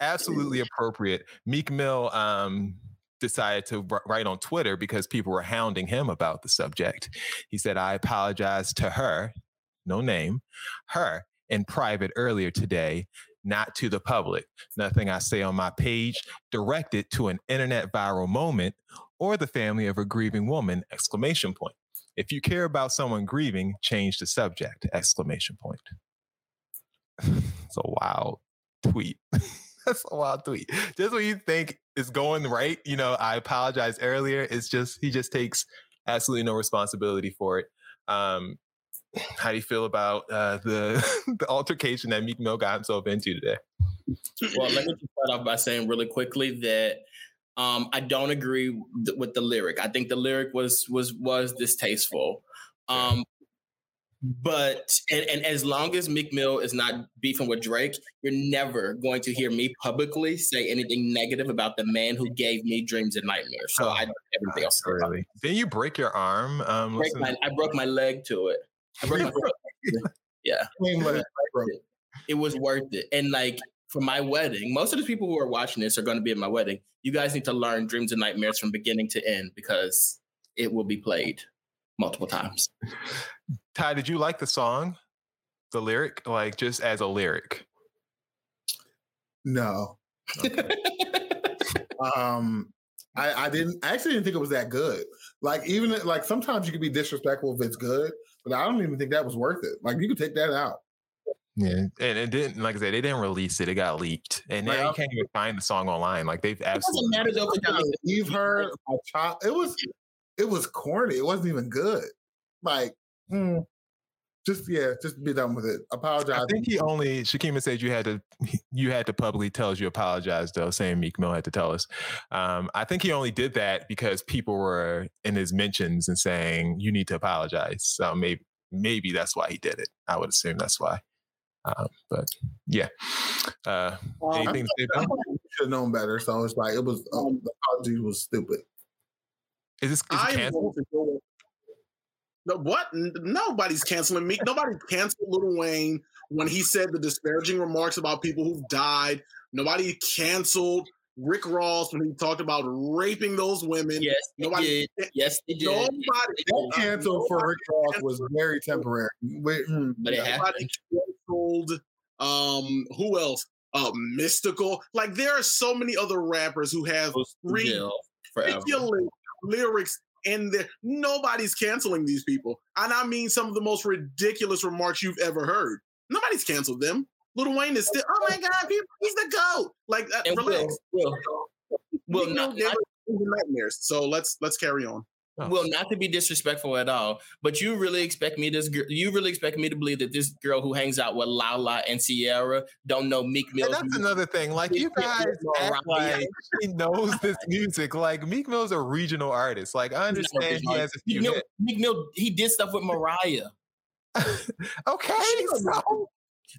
Speaker 2: Absolutely appropriate. Meek Mill um, decided to write on Twitter because people were hounding him about the subject. He said, I apologize to her, no name, her in private earlier today, not to the public. Nothing I say on my page directed to an internet viral moment or the family of a grieving woman, exclamation point. If you care about someone grieving, change the subject, exclamation point. it's a wild tweet. That's a wild tweet. Just when you think it's going right, you know, I apologize earlier. It's just he just takes absolutely no responsibility for it. Um, how do you feel about uh, the the altercation that Meek Mill got himself into today?
Speaker 3: Well, let me just start off by saying really quickly that um, I don't agree th- with the lyric. I think the lyric was was was distasteful. Um, but and, and as long as Meek Mill is not beefing with Drake, you're never going to hear me publicly say anything negative about the man who gave me dreams and nightmares. So I everything else.
Speaker 2: Really? Didn't you break your arm? Um,
Speaker 3: Break my, I broke my leg to it. I broke my yeah. It was worth it. And like for my wedding, most of the people who are watching this are going to be at my wedding. You guys need to learn Dreams and Nightmares from beginning to end because it will be played multiple times.
Speaker 2: Ty, did you like the song, the lyric, like just as a lyric?
Speaker 4: no. um, I, I didn't. I actually didn't think it was that good. Like even like sometimes you can be disrespectful if it's good, but I don't even think that was worth it. Like you could take that out.
Speaker 2: Yeah, and it didn't. Like I said, they didn't release it. It got leaked, and now you can't even find the song online. Like they've absolutely.
Speaker 3: matter though if
Speaker 4: I gotta leave her. My child. It was. It was corny. It wasn't even good. Like, hmm, just yeah, just be done with it. Apologize.
Speaker 2: I think he only Shakima said you had to you had to publicly tell us you apologized though, saying Meek Mill had to tell us. Um, I think he only did that because people were in his mentions and saying you need to apologize. So maybe maybe that's why he did it. I would assume that's why. Um, but yeah. Uh, anything to say
Speaker 4: should have known better. So it's like it was. Um, the apology was stupid.
Speaker 2: Is this is
Speaker 5: I
Speaker 2: canceled?
Speaker 5: going to go. No, what? Nobody's canceling Meek. Nobody canceled Little Wayne when he said the disparaging remarks about people who've died. Nobody canceled Rick Ross when he talked about raping those women.
Speaker 3: Yes, they
Speaker 5: nobody.
Speaker 3: did. Yes, they did.
Speaker 5: Nobody.
Speaker 4: That cancel for Rick Ross was very temporary. Wait, mm,
Speaker 3: But it
Speaker 5: Nobody
Speaker 3: happened.
Speaker 5: canceled. Um, who else? Uh, Mystikal. Like there are so many other rappers who have
Speaker 3: Goes to jail forever.
Speaker 5: ridiculous lyrics in there. Nobody's canceling these people, and I mean some of the most ridiculous remarks you've ever heard. Nobody's canceled them. Little Wayne is still. Oh my God, people, he's the goat. Like, uh, relax.
Speaker 3: Will, Will, Will, not,
Speaker 5: nightmares. So let's let's carry on.
Speaker 2: Oh.
Speaker 3: Will, not to be disrespectful at all, but you really expect me this girl? You really expect me to believe that this girl who hangs out with Lala and Ciara don't know Meek Mill?
Speaker 2: That's another thing. Like you guys act like he knows this music. Like Meek Mill's a regional artist. Like I understand he has a
Speaker 3: Meek
Speaker 2: few
Speaker 3: Mill. Meek Mill, he did stuff with Mariah.
Speaker 2: Okay, so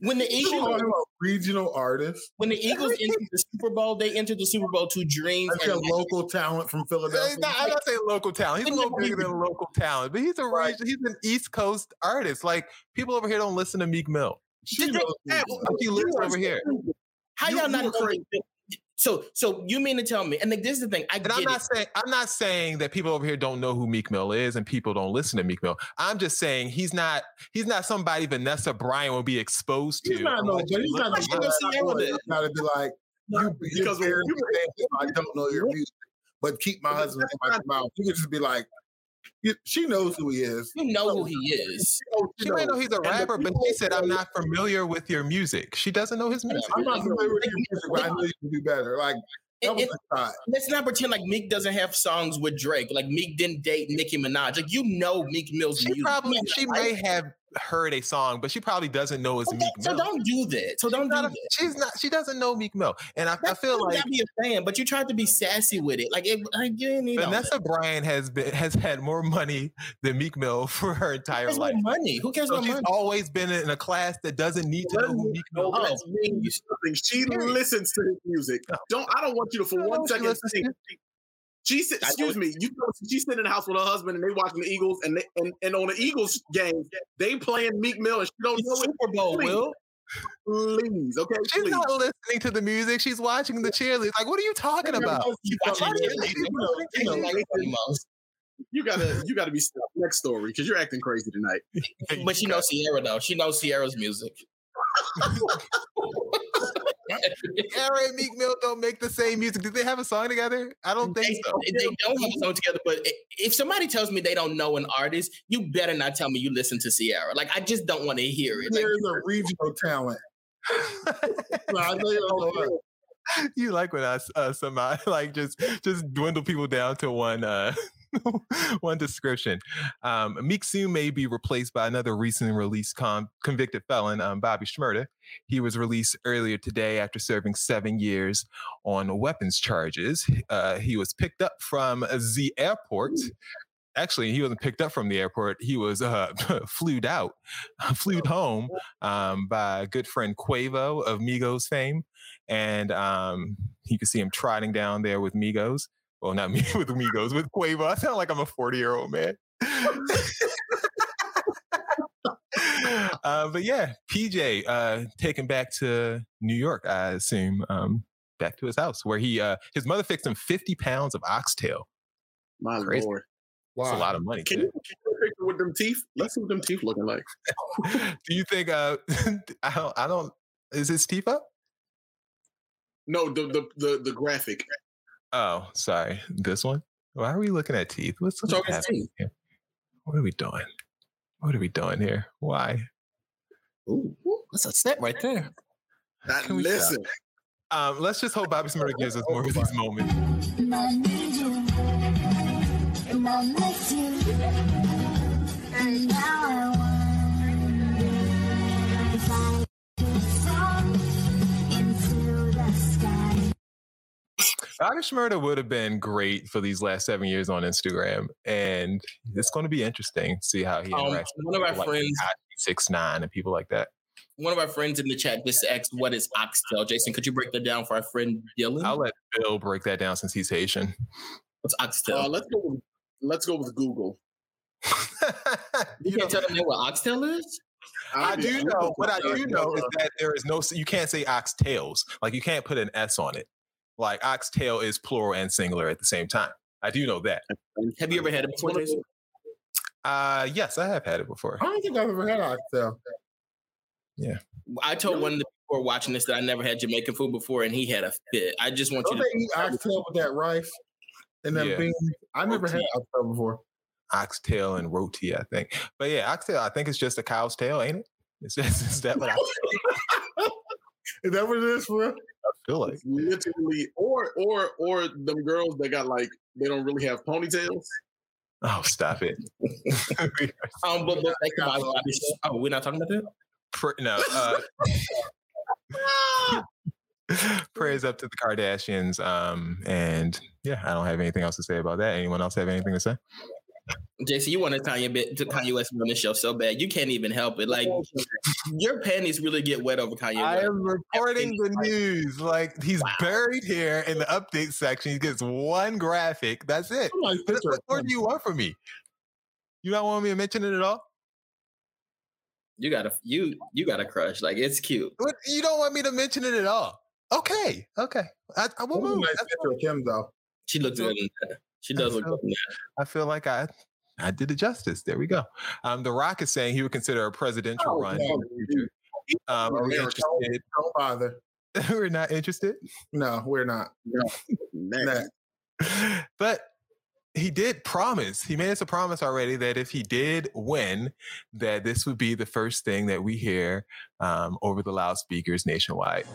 Speaker 3: When the Eagles,
Speaker 4: regional artists?
Speaker 3: when the Eagles entered the Super Bowl, they entered the Super Bowl to dreams.
Speaker 4: That's a
Speaker 3: and-
Speaker 4: local talent from Philadelphia.
Speaker 2: Not, I'm not saying local talent. He's a little bigger than local talent, but he's a
Speaker 4: Right.
Speaker 2: he's an East Coast artist. Like people over here don't listen to Meek Mill.
Speaker 4: She
Speaker 3: they-
Speaker 4: knows
Speaker 5: Hey,
Speaker 4: who-
Speaker 2: Like he lives over here.
Speaker 3: How y'all not
Speaker 5: were
Speaker 3: know
Speaker 5: crazy.
Speaker 3: that- So, so you mean to tell me? And like, this is the thing. I
Speaker 2: And
Speaker 3: get
Speaker 2: I'm
Speaker 3: it.
Speaker 2: not saying I'm not saying that people over here don't know who Meek Mill is and people don't listen to Meek Mill. I'm just saying he's not he's not somebody Vanessa Bryant will be exposed to.
Speaker 4: He's not no,
Speaker 2: unless
Speaker 4: but
Speaker 2: you
Speaker 4: he's not
Speaker 2: listen
Speaker 4: no
Speaker 2: to him.
Speaker 3: Ciara
Speaker 4: Ciara
Speaker 3: did.
Speaker 4: Gotta be like you
Speaker 5: Because
Speaker 4: because
Speaker 5: when
Speaker 4: you
Speaker 5: you-
Speaker 4: I don't know your music, but keep my husband in my mouth. You could just be like, you- she knows who he is.
Speaker 3: You know who he is.
Speaker 2: She might know he's a rapper, but she said, I'm not familiar with your music. She doesn't know his music.
Speaker 4: I'm not familiar with your music, but I know you can do better. Like that
Speaker 3: And-
Speaker 4: was
Speaker 3: and
Speaker 4: a shot.
Speaker 3: let's not pretend like Meek doesn't have songs with Drake. Like Meek didn't date Nicki Minaj. Like you know Meek Mill's
Speaker 2: She
Speaker 3: music.
Speaker 2: probably she may have heard a song, but she probably doesn't know it's
Speaker 3: So,
Speaker 2: Meek
Speaker 3: so don't do that. So don't
Speaker 2: she's,
Speaker 3: do
Speaker 2: not
Speaker 3: that.
Speaker 2: she's not she doesn't know Meek Mill. And I, I feel like
Speaker 3: be a fan, but you tried to be sassy with it. Like, it, like you didn't need.
Speaker 2: Vanessa Bryant has been has had more money than Meek Mill for her entire life.
Speaker 3: money? Who cares
Speaker 2: So
Speaker 3: about
Speaker 2: she's
Speaker 3: money?
Speaker 2: always been in a class that doesn't need to know who Meek Mill
Speaker 5: No,
Speaker 2: is.
Speaker 5: She listens to his music. Don't I don't want you to for one second think. She said, "Excuse me." You know, she's sitting in the house with her husband, and they watching the Eagles, and they, and, and on the Eagles game, they playing Meek Mill, and she don't know it.
Speaker 3: Super Bowl,
Speaker 5: Please.
Speaker 3: Will.
Speaker 5: Please, okay,
Speaker 2: She's
Speaker 5: please.
Speaker 2: not listening to the music. She's watching the cheerleaders. Like, what are you talking about?
Speaker 3: You watching
Speaker 5: Why do you
Speaker 3: cheerleading.
Speaker 5: think you know-
Speaker 3: You know,
Speaker 5: you
Speaker 3: like
Speaker 5: know-
Speaker 3: Mickey Mouse.
Speaker 5: You gotta, you gotta be stopped. Next story, because you're acting crazy tonight.
Speaker 3: But she knows Ciara though. She knows Ciara's music.
Speaker 2: Aaron and Meek Mill don't make the same music. Did they have a song together? I don't think
Speaker 3: They,
Speaker 2: so.
Speaker 3: they don't have a song together, but if somebody tells me they don't know an artist, you better not tell me you listen to Ciara. Like I just don't want to hear it. Like,
Speaker 4: There's a regional talent. So you don't know her.
Speaker 2: you like when I uh, somehow like just just dwindle people down to one uh one description. Um, Meek soon may be replaced by another recently released con- convicted felon, um, Bobby Shmurda. He was released earlier today after serving seven years on weapons charges. Uh, he was picked up from the airport. Actually, he wasn't picked up from the airport. He was uh, flewed out, flewed home um, by a good friend Quavo of Migos fame and um, you can see him trotting down there with Migos. Well, not me with Migos, with Quavo. I sound like I'm a 40 year old man. uh, but yeah, PJ uh, taken back to New York, I assume, um, back to his house where he uh, his mother fixed him 50 pounds of oxtail.
Speaker 5: My
Speaker 2: Crazy.
Speaker 5: lord,
Speaker 2: That's a lot of money.
Speaker 5: can you, can you picture with them teeth? Let's see what them teeth looking like.
Speaker 2: Do you think? Uh, I don't. I don't. Is his teeth up?
Speaker 5: No, the the the, the graphic.
Speaker 2: Oh, sorry. This one. Why are we looking at teeth? What's, what's
Speaker 3: What's
Speaker 2: happening
Speaker 3: teeth?
Speaker 2: here? What are we doing? What are we doing here? Why?
Speaker 3: Ooh, that's a step right there.
Speaker 5: That,
Speaker 2: Can we stop?
Speaker 5: listen,
Speaker 2: Um, let's just hope Bobby Shmurda gives us more of these moments. Bobby Shmurda would have been great for these last seven years on Instagram, and it's going to be interesting to see how he
Speaker 3: Um,
Speaker 2: interacts.
Speaker 3: one of our friends-
Speaker 2: six nine, and people like that.
Speaker 3: One of our friends in the chat just asked, "What is oxtail?" Jason, could you break that down for our friend Dylan?
Speaker 2: I'll let Bill break that down since he's Haitian.
Speaker 3: What's oxtail?
Speaker 5: uh, let's go. With, let's go with Google.
Speaker 3: You can't tell them what oxtail is.
Speaker 2: I do know. What I do know is that there is no. You can't say oxtails. Like you can't put an s on it. Like oxtail is plural and singular at the same time. I do know that.
Speaker 3: Have you ever had it before, Jason?
Speaker 2: Uh, yes, I have had it before.
Speaker 4: I don't think I've ever had oxtail.
Speaker 2: Yeah.
Speaker 3: I told one of the people watching this that I never had Jamaican food before, and he had a fit. I just want
Speaker 4: Don't
Speaker 3: you
Speaker 4: they
Speaker 3: to
Speaker 4: eat oxtail with that rice and then
Speaker 2: Yeah.
Speaker 4: beans? I never had oxtail before.
Speaker 2: Oxtail and roti, I think. But yeah, oxtail. I think it's just a cow's tail, ain't it? It's just is that what I
Speaker 4: Is that what it is for I
Speaker 2: feel like?
Speaker 5: It's literally, or or or them girls that got like they don't really have ponytails.
Speaker 2: Oh, stop it.
Speaker 3: Um, but, but back to my Bobby show. Oh, we're not talking about that.
Speaker 2: Pr- no. Uh, prayers up to the Kardashians. Um, and yeah, I don't have anything else to say about that. Anyone else have anything to say?
Speaker 3: JC, you want to Kanye bit to Kanye West on this show so bad you can't even help it. Like your panties really get wet over Kanye
Speaker 2: I
Speaker 3: West.
Speaker 2: am reporting the news. Like he's buried here in the update section. He gets one graphic. That's it.
Speaker 4: Somebody's
Speaker 2: What, what more do you want from me? You not want me to mention it at all?
Speaker 3: You got a you you got a crush. Like it's cute.
Speaker 2: What, you don't want me to mention it at all? Okay, okay. I, I will
Speaker 4: That
Speaker 2: move.
Speaker 4: nice
Speaker 2: That's
Speaker 4: picture of Kim though.
Speaker 3: She looks good in that. She does look good in that.
Speaker 2: I feel like I I did it justice. There we go. Um, the Rock is saying he would consider a presidential
Speaker 4: Oh,
Speaker 2: run.
Speaker 4: no,
Speaker 2: the. Um, are we interested?
Speaker 4: Don't bother.
Speaker 2: We're not interested.
Speaker 4: No, we're not.
Speaker 5: Next.
Speaker 2: But he did promise. He made us a promise already that if he did win, that this would be the first thing that we hear um, over the loudspeakers nationwide.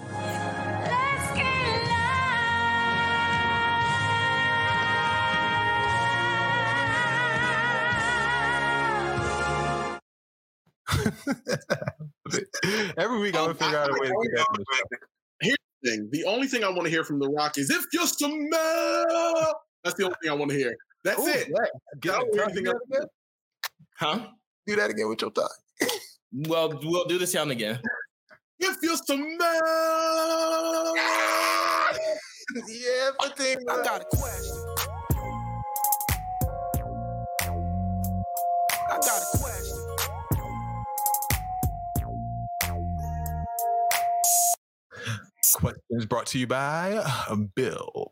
Speaker 2: Every week I would um, figure out a way to get that.
Speaker 5: Here's the thing: the only thing I want to hear from The Rock is "If you're smell." That's the only thing I want to hear. That's
Speaker 2: Ooh,
Speaker 5: it.
Speaker 2: yeah. Get
Speaker 5: I don't
Speaker 2: it.
Speaker 5: hear
Speaker 2: Try to
Speaker 5: anything
Speaker 2: do
Speaker 5: else.
Speaker 2: that again.
Speaker 3: Huh?
Speaker 2: Do that again with your tongue.
Speaker 3: Well, we'll do the sound again.
Speaker 5: If you smell.
Speaker 2: yeah, but then,
Speaker 13: I got a question. I got a question.
Speaker 2: Questions brought to you by uh, Bill.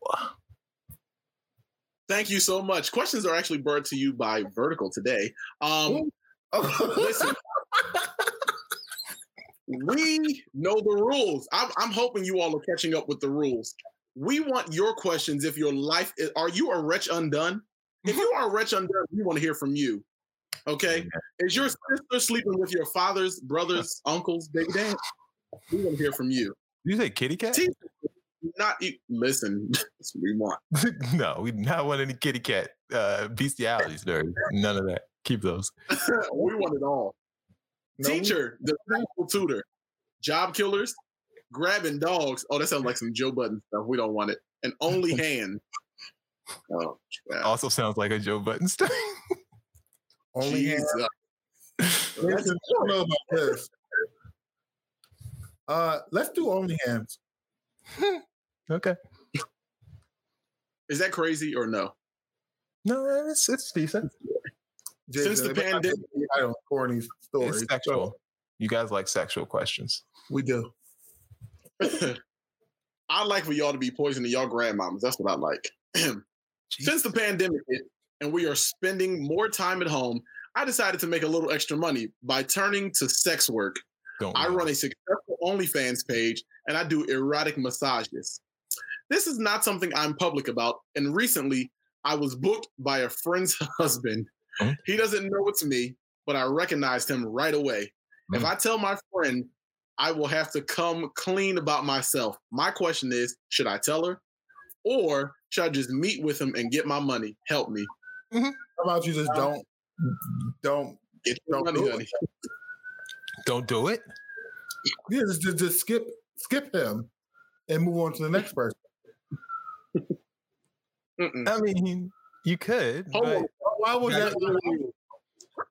Speaker 5: Thank you so much. Questions are actually brought to you by Vertical today. Um, listen, we know the rules. I'm, I'm hoping you all are catching up with the rules. We want your questions. If your life is, are you a wretch undone? If you are a wretch undone, we want to hear from you. Okay, is your sister sleeping with your father's brothers, uncles, baby dad? We want to hear from you.
Speaker 2: You say kitty cat?
Speaker 5: Teach- Not e- listen. We want.
Speaker 2: no, we do not want any kitty cat uh, bestialities, dirty. None of that. Keep those.
Speaker 5: we want it all. Teacher, the principal tutor, job killers, grabbing dogs. Oh, that sounds like some Joe Budden stuff. We don't want it. And only hand. Oh, God.
Speaker 2: Also sounds like a Joe Budden stuff.
Speaker 4: Only hand. Listen, I don't know about this. Uh, let's do only hands.
Speaker 2: okay.
Speaker 5: Is that crazy or no?
Speaker 2: No, it's it's decent.
Speaker 5: Since the pandemic-
Speaker 4: I don't corny stories.
Speaker 2: It's sexual. You guys like sexual questions.
Speaker 4: We do.
Speaker 5: I like for y'all to be poisoning y'all grandmamas. That's what I like. Since the pandemic hit and we are spending more time at home, I decided to make a little extra money by turning to sex work.
Speaker 2: Don't
Speaker 5: I run a successful OnlyFans page and I do erotic massages. This is not something I'm public about. And recently, I was booked by a friend's husband.
Speaker 2: Hmm?
Speaker 5: He doesn't know it's me, but I recognized him right away. If
Speaker 2: Hmm.
Speaker 5: I tell my friend, I will have to come clean about myself. My question is should I tell her? Or should I just meet with him and get my money? Help me.
Speaker 4: How about you just don't don't
Speaker 5: Get your
Speaker 4: Don't
Speaker 5: money,
Speaker 4: do
Speaker 5: honey.
Speaker 2: Don't do it.
Speaker 4: yeah, just, just, just skip skip him and move on to the next person.
Speaker 2: I mean, you could.
Speaker 5: Hold
Speaker 2: but.
Speaker 4: Why was that?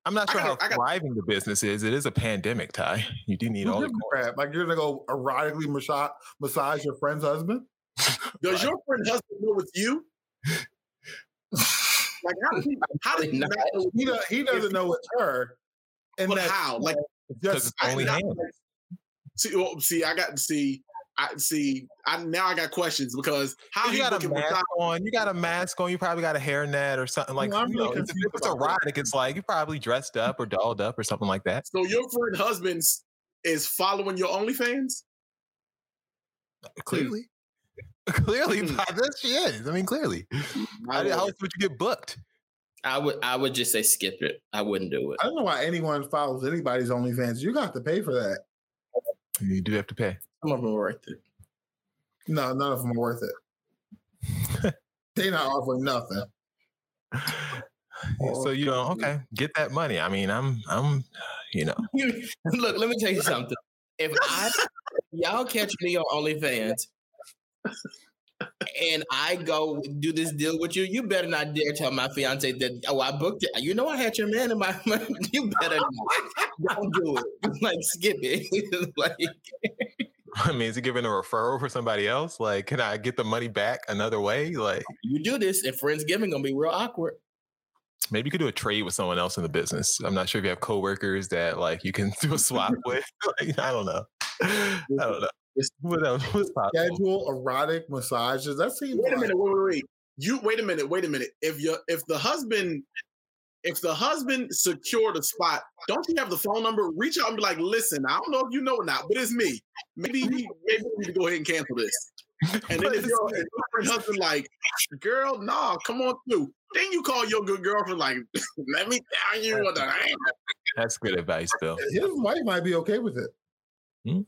Speaker 2: I'm not sure
Speaker 5: gotta-
Speaker 2: how thriving the business is. It is a pandemic, Ty. You do need
Speaker 4: Who
Speaker 2: all the
Speaker 4: crap? Like you're gonna go erotically massage, massage your friend's husband?
Speaker 5: Does your friend husband know it's you? Like how did he, how did he not know
Speaker 4: He, do, he doesn't know it's her. And
Speaker 5: But how? Like
Speaker 4: just
Speaker 5: I-
Speaker 2: only
Speaker 5: I-
Speaker 2: hand.
Speaker 5: See, well, see, I got to see, I see. I now I got questions because how
Speaker 2: you got a mask
Speaker 5: beside-
Speaker 2: on. You got a mask on. You probably got a hairnet or something like.
Speaker 4: I'm
Speaker 2: you know, it's
Speaker 4: that.
Speaker 2: erotic, it's like you probably dressed up or dolled up or something like that.
Speaker 5: So your friend husband's is following your OnlyFans? Uh, hmm.
Speaker 2: Clearly, clearly,
Speaker 5: Hmm.
Speaker 2: by this she is. I mean, clearly. Mm, how, how else would you get booked?
Speaker 3: I would I would just say skip it. I wouldn't do it.
Speaker 4: I don't know why anyone follows anybody's OnlyFans. You got to pay for that.
Speaker 2: You do have to pay.
Speaker 3: Some of them are worth it.
Speaker 4: No, none of them are worth it. They're not offering nothing.
Speaker 2: So you know, okay, get that money. I mean, I'm, I'm, you know,
Speaker 3: Look, let me tell you something. If I if y'all catch me on OnlyFans and I go do this deal with you, you better not dare tell my fiance that oh I booked it. You know I had your man in my you better not. Don't do it. Like skip it. like
Speaker 2: I mean, is he giving a referral for somebody else? Like, can I get the money back another way? Like,
Speaker 3: you do this and Friendsgiving gonna be real awkward.
Speaker 2: maybe you could do a trade with someone else in the business. I'm not sure if you have coworkers that like you can do a swap with. Like, I don't know. I don't know. What else? What's possible?
Speaker 4: Schedule erotic massages. That seems
Speaker 5: Wait a
Speaker 4: like-
Speaker 5: minute, wait, wait, wait. You wait a minute, wait a minute. If you if the husband if the husband secured a spot, don't you have the phone number? Reach out and be like, listen, I don't know if you know or not, but it's me. Maybe maybe we need to go ahead and cancel this. And then if your, if your husband like, girl, nah, come on through. Then you call your good girlfriend like, let me tell you what the
Speaker 2: That's good advice, Bill.
Speaker 4: His wife might be okay with it. Hmm.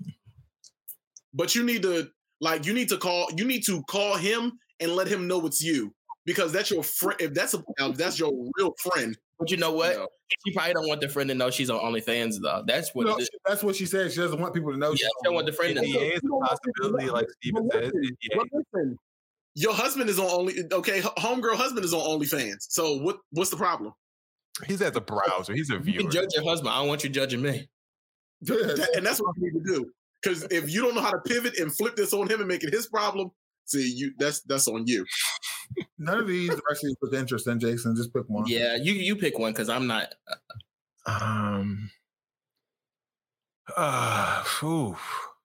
Speaker 5: But you need to like you need to call you need to call him and let him know it's you because that's your friend if that's a if that's your real friend
Speaker 3: But you know what? She probably don't want the friend to know she's on OnlyFans though. That's what
Speaker 4: No,
Speaker 3: it is.
Speaker 4: that's what she said. She doesn't want people to know.
Speaker 3: Yeah, she don't want the friend to know.
Speaker 2: NDA a possibility, like Steven says.
Speaker 5: But listen, your husband is on only okay h- homegirl husband is on OnlyFans so what what's the problem
Speaker 2: He's at the browser. He's a
Speaker 3: You
Speaker 2: viewer.
Speaker 3: can judge your husband. I don't want you judging me.
Speaker 5: That- and that's what you need to do because if you don't know how to pivot and flip this on him and make it his problem see you that's that's on you
Speaker 4: None of these actually look interesting, Jason. Just pick one.
Speaker 3: Yeah, you you pick one because I'm not.
Speaker 2: Um. Uh, phew.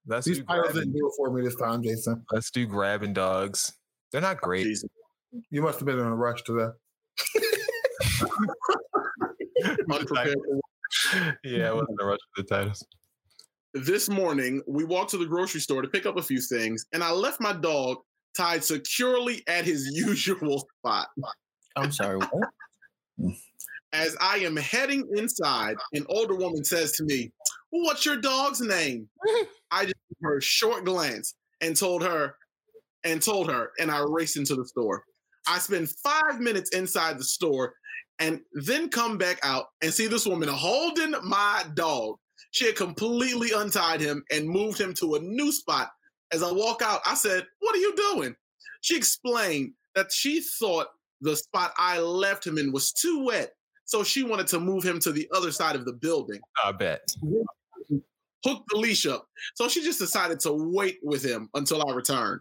Speaker 2: Let's
Speaker 4: These
Speaker 2: do
Speaker 4: titles
Speaker 2: grabbing,
Speaker 4: didn't do it for me this time, Jason.
Speaker 2: let's do grabbing dogs. They're not great.
Speaker 5: Jesus.
Speaker 4: You must have been in a rush to that.
Speaker 5: Unprepared.
Speaker 2: yeah, I wasn't a rush for the titles.
Speaker 5: This morning we walked to the grocery store to pick up a few things and i left my dog tied securely at his usual spot
Speaker 3: I'm sorry. What?
Speaker 5: as i am heading inside an older woman says to me well, what's your dog's name i just gave her a short glance and told her and told her and i raced into the store i spend five minutes inside the store and then come back out and see this woman holding my dog she had completely untied him and moved him to a new spot. As I walk out, I said, What are you doing? She explained that she thought the spot I left him in was too wet. So she wanted to move him to the other side of the building.
Speaker 2: I bet.
Speaker 5: Hook the leash up. So she just decided to wait with him until I returned.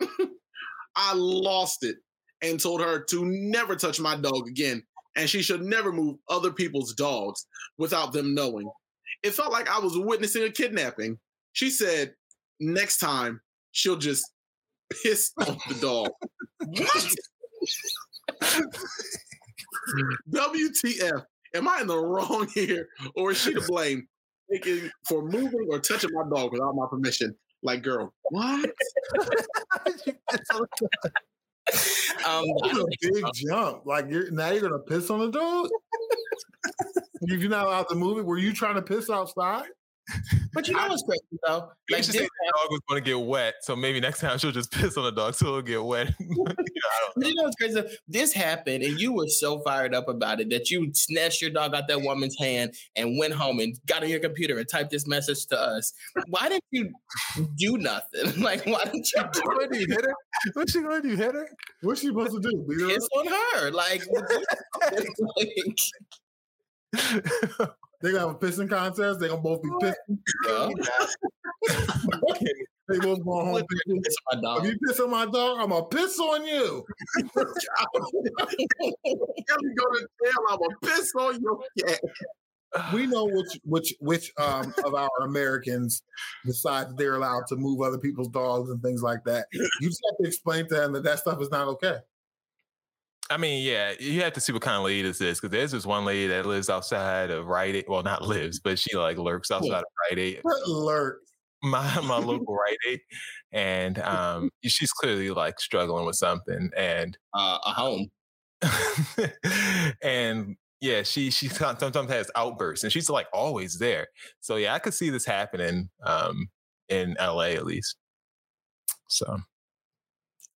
Speaker 5: I lost it and told her to never touch my dog again. And she should never move other people's dogs without them knowing. It felt like I was witnessing a kidnapping. She said, next time she'll just piss off the dog. what? WTF? Am I in the wrong here? Or is she to blame taking for moving or touching my dog without my permission? Like, girl, what?
Speaker 3: Um,
Speaker 4: That's a big jump. Like you're now you're gonna piss on the dog. if you're not allowed to move it, were you trying to piss outside?
Speaker 3: But you know what's crazy though?
Speaker 2: Like
Speaker 3: Like
Speaker 2: she
Speaker 3: this,
Speaker 2: said the dog was going to get wet, so maybe next time she'll just piss on the dog so it'll get wet. You know, I don't
Speaker 3: But you know what's crazy? This happened, and you were so fired up about it that you snatched your dog out that woman's hand and went home and got on your computer and typed this message to us. Why didn't you do nothing? Like, why didn't you do
Speaker 2: it? you hit her? What's she going to do? Hit her?
Speaker 4: What's she supposed to do? Beat her
Speaker 3: piss on her? Like, like,
Speaker 4: They gonna have a pissing contest. They gonna both be pissing.
Speaker 3: yeah.
Speaker 4: They They both going home.
Speaker 3: Piss on my
Speaker 4: If you piss on my dog, I'm gonna piss on you.
Speaker 5: Kelly go to jail. I'm gonna piss on your cat.
Speaker 4: We know which which which um of our Americans decide that they're allowed to move other people's dogs and things like that. You just have to explain to them that that stuff is not okay.
Speaker 2: I mean, yeah, you have to see what kind of lady this is because there's this one lady that lives outside of Rite Aid. Well, not lives, but she like lurks outside of Rite Aid.
Speaker 4: What lurk?
Speaker 2: My my local Rite Aid, and um, she's clearly like struggling with something, and
Speaker 3: Uh, a home.
Speaker 2: and yeah, she she sometimes has outbursts, and she's like always there. So yeah, I could see this happening um, in LA at least. So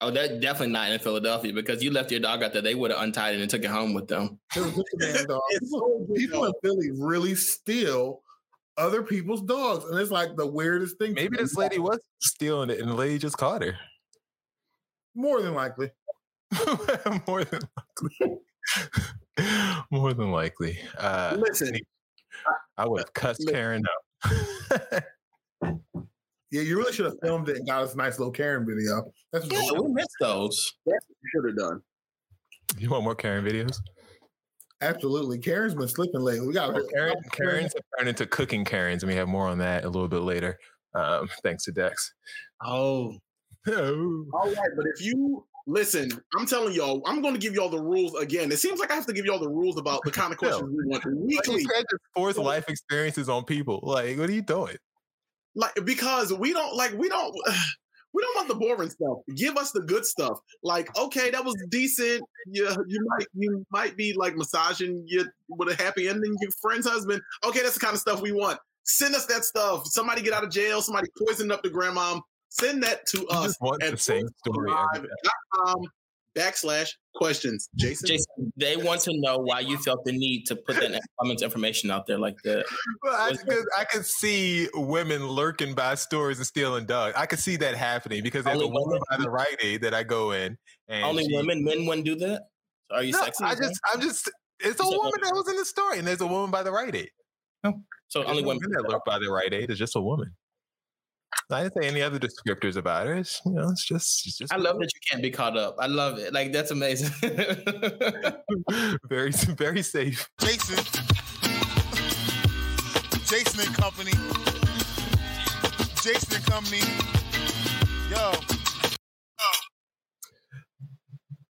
Speaker 3: Oh, that definitely not in Philadelphia because you left your dog out there. They would have untied it and took it home with them.
Speaker 4: It was just a man dog. People, people in Philly really steal other people's dogs, and it's like the weirdest thing.
Speaker 2: maybe this lady was stealing it, and the lady just caught her.
Speaker 4: more than likely.
Speaker 2: More than likely. More than likely. Uh,
Speaker 5: Listen,
Speaker 2: I would have cussed Karen out.
Speaker 4: Yeah, you really should have filmed it and got us a nice little Karen video. That's what
Speaker 3: Yeah, we missed those.
Speaker 5: That's what you should have done.
Speaker 2: You want more Karen videos?
Speaker 4: Absolutely. Karen's been slipping lately. We got
Speaker 2: Well, Karen, Karen's have turned into cooking Karens, and we have more on that a little bit later. Um, thanks to Dex.
Speaker 3: Oh,
Speaker 2: Oh.
Speaker 5: All right, but if you listen, I'm telling y'all, I'm going to give y'all the rules again. It seems like I have to give y'all the rules about the kind of questions we want
Speaker 2: Like,
Speaker 5: weekly.
Speaker 2: you can't life experiences on people. Like, what are you doing?
Speaker 5: Like because we don't like we don't we don't want the boring stuff. Give us the good stuff. Like, okay, that was decent. You you might you might be like massaging you with a happy ending, your friend's husband. Okay, that's the kind of stuff we want. Send us that stuff. Somebody get out of jail, somebody poisoned up the grandmom. Send that to us at
Speaker 2: the same story
Speaker 5: backslash questions. Jason.
Speaker 3: Jason, they want to know why you felt the need to put that comments information out there like that.
Speaker 2: Well, I, could, I could see women lurking by stores and stealing dogs. I could see that happening because there's
Speaker 3: Only
Speaker 2: a woman
Speaker 3: women?
Speaker 2: by the Rite Aid that I go in. And
Speaker 3: Only
Speaker 2: she-
Speaker 3: women, men wouldn't do that. Are you
Speaker 2: No,
Speaker 3: sexy?
Speaker 2: I
Speaker 3: as
Speaker 2: just, I'm just. It's a
Speaker 3: You
Speaker 2: woman that was in the store, and there's a woman by the Rite Aid.
Speaker 3: so
Speaker 2: There's
Speaker 3: only women.
Speaker 2: that lurk by the Rite Aid. is just a woman. I didn't say any other descriptors about her. It's, you know, it's just, it's just.
Speaker 3: I love that you can't be caught up. I love it. Like that's amazing.
Speaker 2: very, very safe.
Speaker 13: Jason. Jason and Company. Jason and Company. Yo.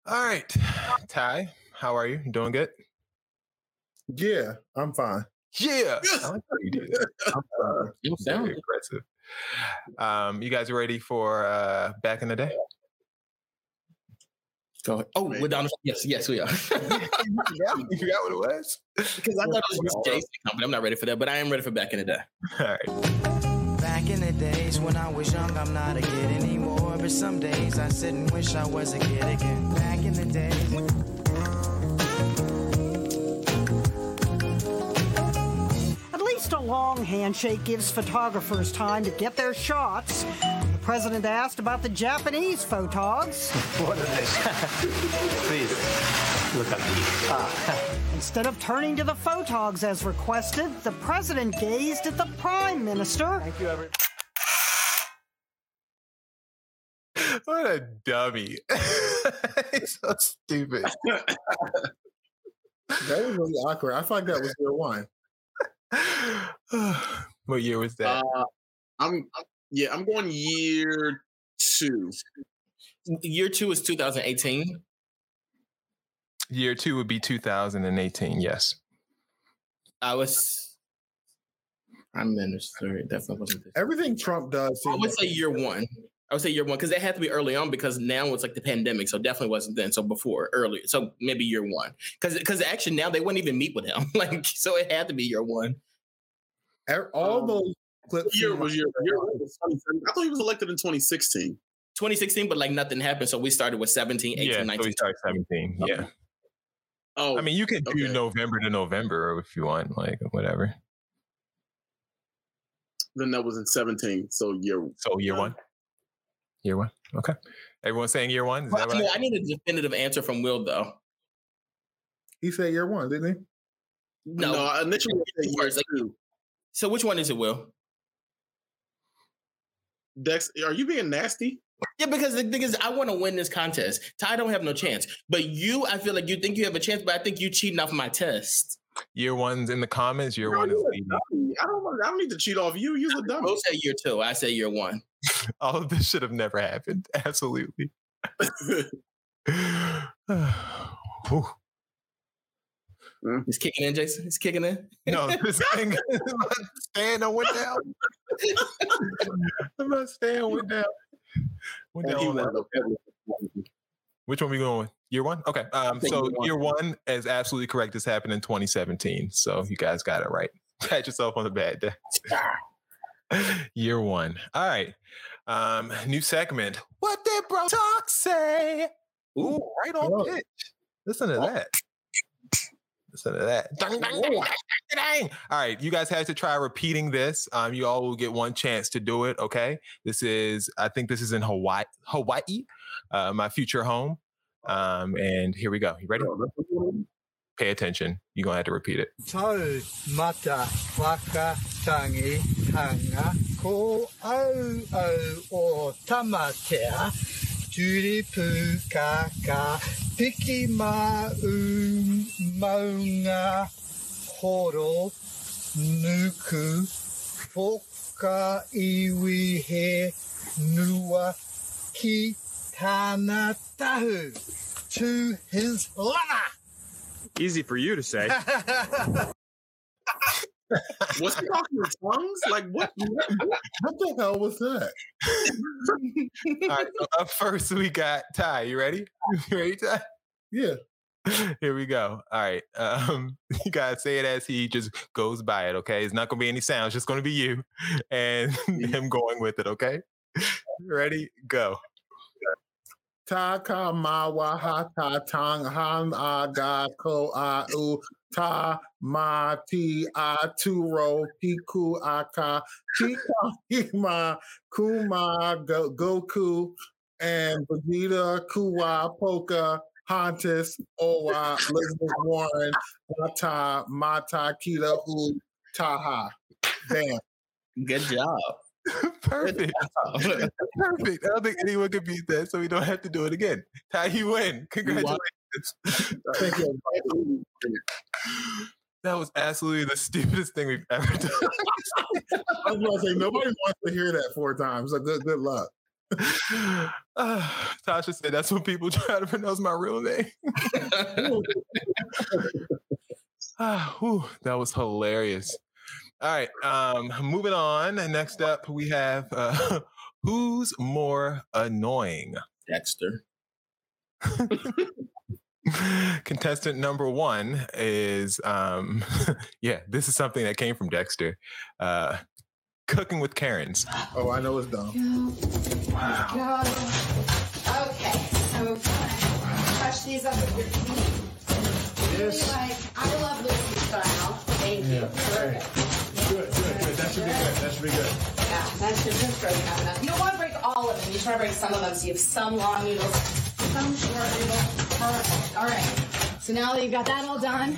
Speaker 2: All right, Ty, how are you? You doing good?
Speaker 4: Yeah, I'm fine.
Speaker 2: Yeah, I like how you do that.
Speaker 4: I'm fine.
Speaker 3: You sound
Speaker 2: Very impressive. Um, you guys ready for uh, back in the day?
Speaker 3: Go ahead. Oh, we're down. Yes, yes, we are.
Speaker 2: you, forgot, you forgot what it was?
Speaker 3: Because I thought it was Jason Company. I'm not ready for that, but I am ready for back in the day.
Speaker 2: All right.
Speaker 14: Back in the days when I was young, I'm not a kid anymore. But some days I sit and wish I was a kid again. Back in the days.
Speaker 15: A long handshake gives photographers time to get their shots. The president asked about the Japanese photogs.
Speaker 16: What are they? Please, look at me. Ah.
Speaker 15: Instead of turning to the photogs as requested, the president gazed at the prime minister.
Speaker 16: Thank you, everyone.
Speaker 2: What a dummy. He's so stupid.
Speaker 4: That was really awkward. I thought that was year one.
Speaker 2: what year was that?
Speaker 5: Uh, I'm yeah, I'm going year two.
Speaker 3: Year two is 2018.
Speaker 2: year two would be 2018. Yes.
Speaker 3: I was prime minister. It definitely wasn't this.
Speaker 4: Everything Trump does.
Speaker 3: I
Speaker 4: seems
Speaker 3: would
Speaker 4: like-
Speaker 3: say year one. I would say year one because that had to be early on because now it's like the pandemic, so definitely wasn't then. So before earlier, so maybe year one because because actually now they wouldn't even meet with him, like so it had to be year one.
Speaker 4: All
Speaker 5: Um,
Speaker 4: those clips.
Speaker 5: Year was
Speaker 4: like-
Speaker 5: year, year was I thought he was elected in 2016.
Speaker 3: 2016, but like nothing happened, so we started with 17, 18,
Speaker 2: yeah.
Speaker 3: 19.
Speaker 2: So we started 17. Yeah.
Speaker 5: Oh,
Speaker 2: I mean, you can do. November to November if you want, like whatever.
Speaker 5: then that was in 17. So year
Speaker 2: So year one. Year one. Okay. Everyone's saying year one. Is
Speaker 3: Well,
Speaker 2: that
Speaker 3: I,
Speaker 2: right?
Speaker 3: mean, I need a definitive answer from Will though.
Speaker 4: He said year one, didn't he?
Speaker 3: No,
Speaker 5: no, I initially said year
Speaker 3: First, like-
Speaker 5: two.
Speaker 3: So which one is it, Will?
Speaker 5: Dex, are you being nasty?
Speaker 3: Yeah, because the thing is, I want to win this contest. Ty don't have no chance, but you, I feel like you think you have a chance, but I think you cheating off my test.
Speaker 2: Year one's in the comments. Year one is leading.
Speaker 5: I don't. I don't need to cheat off you. You're the dummy.
Speaker 3: Both say year two. I say year one.
Speaker 2: All of this should have never happened. Absolutely. Whew.
Speaker 3: It's kicking in, Jason. It's kicking in.
Speaker 2: No, this thing I'm not staying on went down. I'm not staying went down. Went down on that. Which one we going with? Year one? Okay. Um, so
Speaker 3: year one.
Speaker 2: year one is absolutely correct. This happened in 2017. So you guys got it right. Pat yourself on the bad day. year one. All right. Um, new segment. What did bro talk say? Ooh, right on pitch. Listen to that. Listen to that. Dang, dang, dang. All right, you guys have to try repeating this. Um, you all will get one chance to do it. Okay, this is I think this is in Hawaii, Hawaii, uh, my future home. Um, and here we go. You ready? Pay attention. You're gonna have to repeat it.
Speaker 17: Tau mata whakatangi hanga ko au au o tamatea turipu kaka piki ma maunga horo nuku whoka iwi he nua ki tāna tahu to his lover.
Speaker 18: Easy for you to say.
Speaker 5: Was he talking in tongues? Like what?
Speaker 4: What the hell was that?
Speaker 2: All right. So up first, we got Ty. You ready? You ready, Ty?
Speaker 4: Yeah.
Speaker 2: Here we go. All right. Um, you gotta say it as he just goes by it. Okay. It's not gonna be any sounds. Just gonna be you and him going with it. Okay. Ready? Go.
Speaker 4: Taka mawa hata tang han aga ko a u ta ma ti a turo piku aka chika hima kuma go, goku and Vegeta Kuwa Poka Hontus Owa Elizabeth Warren Mata Mata Kita U Taha. Damn.
Speaker 3: Good job.
Speaker 2: Perfect. Perfect. I don't think anyone can beat that, so we don't have to do it again. Ty, you win. Congratulations.
Speaker 4: Thank you.
Speaker 2: That was absolutely the stupidest thing we've ever done.
Speaker 4: I was going to say, nobody wants to hear that four times. So good, good luck.
Speaker 2: Uh, Tasha said that's when people try to pronounce my real name. Ah, whew, that was hilarious. All right, um, moving on. Next up, we have uh, who's more annoying?
Speaker 3: Dexter.
Speaker 2: Contestant number one is, um, yeah, this is something that came from Dexter. Uh, cooking with Karens.
Speaker 4: Oh, I know it's dumb.
Speaker 19: Wow. Okay, so touch these up with your feet. Really
Speaker 17: Yes.
Speaker 19: like, I love Lucy style. Thank you. Perfect.
Speaker 17: Good, good, good. That should be good. That should be good.
Speaker 19: Yeah, that should just up enough. You don't want to break all of them. You just want to break some of them so you have some long noodles, some short noodles. Perfect. All right. So now that you've got that all done,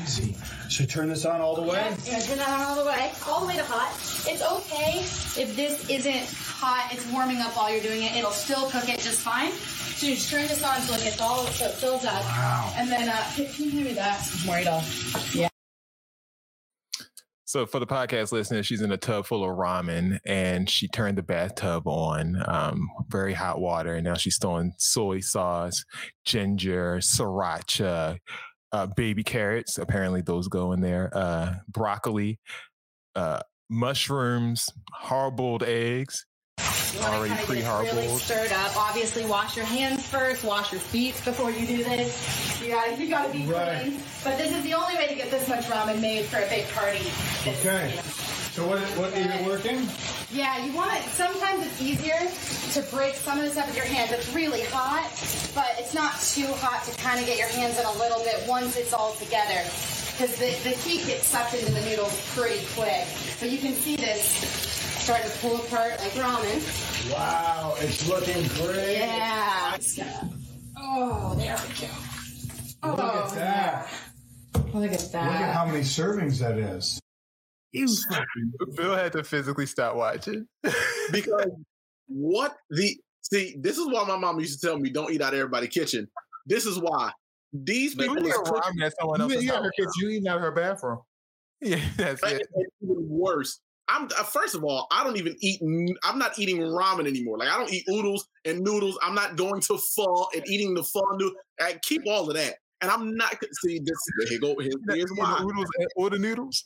Speaker 17: Should turn this on all the way?
Speaker 19: yeah, turn that on all the way, all the way to hot. It's okay if this isn't hot. It's warming up while you're doing it. It'll still cook it just fine. So you just turn this on until it gets all so it fills up.
Speaker 17: Wow.
Speaker 19: And then uh, can you hear me that? More it all. Yeah.
Speaker 2: So for the podcast listeners, she's in a tub full of ramen and she turned the bathtub on, um, very hot water, and now she's throwing soy sauce, ginger, sriracha, uh, baby carrots. Apparently those go in there. Uh, broccoli, uh, mushrooms, hard-boiled eggs,
Speaker 19: You
Speaker 2: already
Speaker 19: to kind of get it really stirred up. Obviously, wash your hands first. Wash your feet before you do this. You got you got to be
Speaker 17: Right.
Speaker 19: clean. But this is the only way to get this much ramen made for a big party.
Speaker 17: Okay.
Speaker 19: you know,
Speaker 17: So what, what is it working?
Speaker 19: Yeah, you want to. Sometimes it's easier to break some of this up with your hands. It's really hot, but it's not too hot to kind of get your hands in a little bit once it's all together. Because the, the heat gets sucked into the noodles pretty quick. So you can see this starting to pull apart like ramen.
Speaker 17: Wow, it's looking great.
Speaker 19: Yeah. It's gonna- Oh, there we go. Oh,
Speaker 17: Look at that.
Speaker 19: Look at that.
Speaker 17: Look at how many servings that is.
Speaker 2: Bill had to physically stop watching.
Speaker 5: because What the see? This is why my mom used to tell me, "Don't eat out of everybody's kitchen." This is why these
Speaker 2: But
Speaker 5: people
Speaker 2: you
Speaker 5: is cooking-
Speaker 2: at someone
Speaker 4: You,
Speaker 2: else's
Speaker 4: you,
Speaker 2: house.
Speaker 4: her kids, you eating out of her bathroom.
Speaker 2: Yeah, that's
Speaker 5: And-
Speaker 2: it.
Speaker 5: and even worse. I'm uh, first of all, I don't even eat. I'm not eating ramen anymore. Like I don't eat oodles and noodles. I'm not going to pho and eating the pho noodle. I keep all of that. And I'm not see this. Here go. Here, here's why.
Speaker 2: the oodles or the noodles.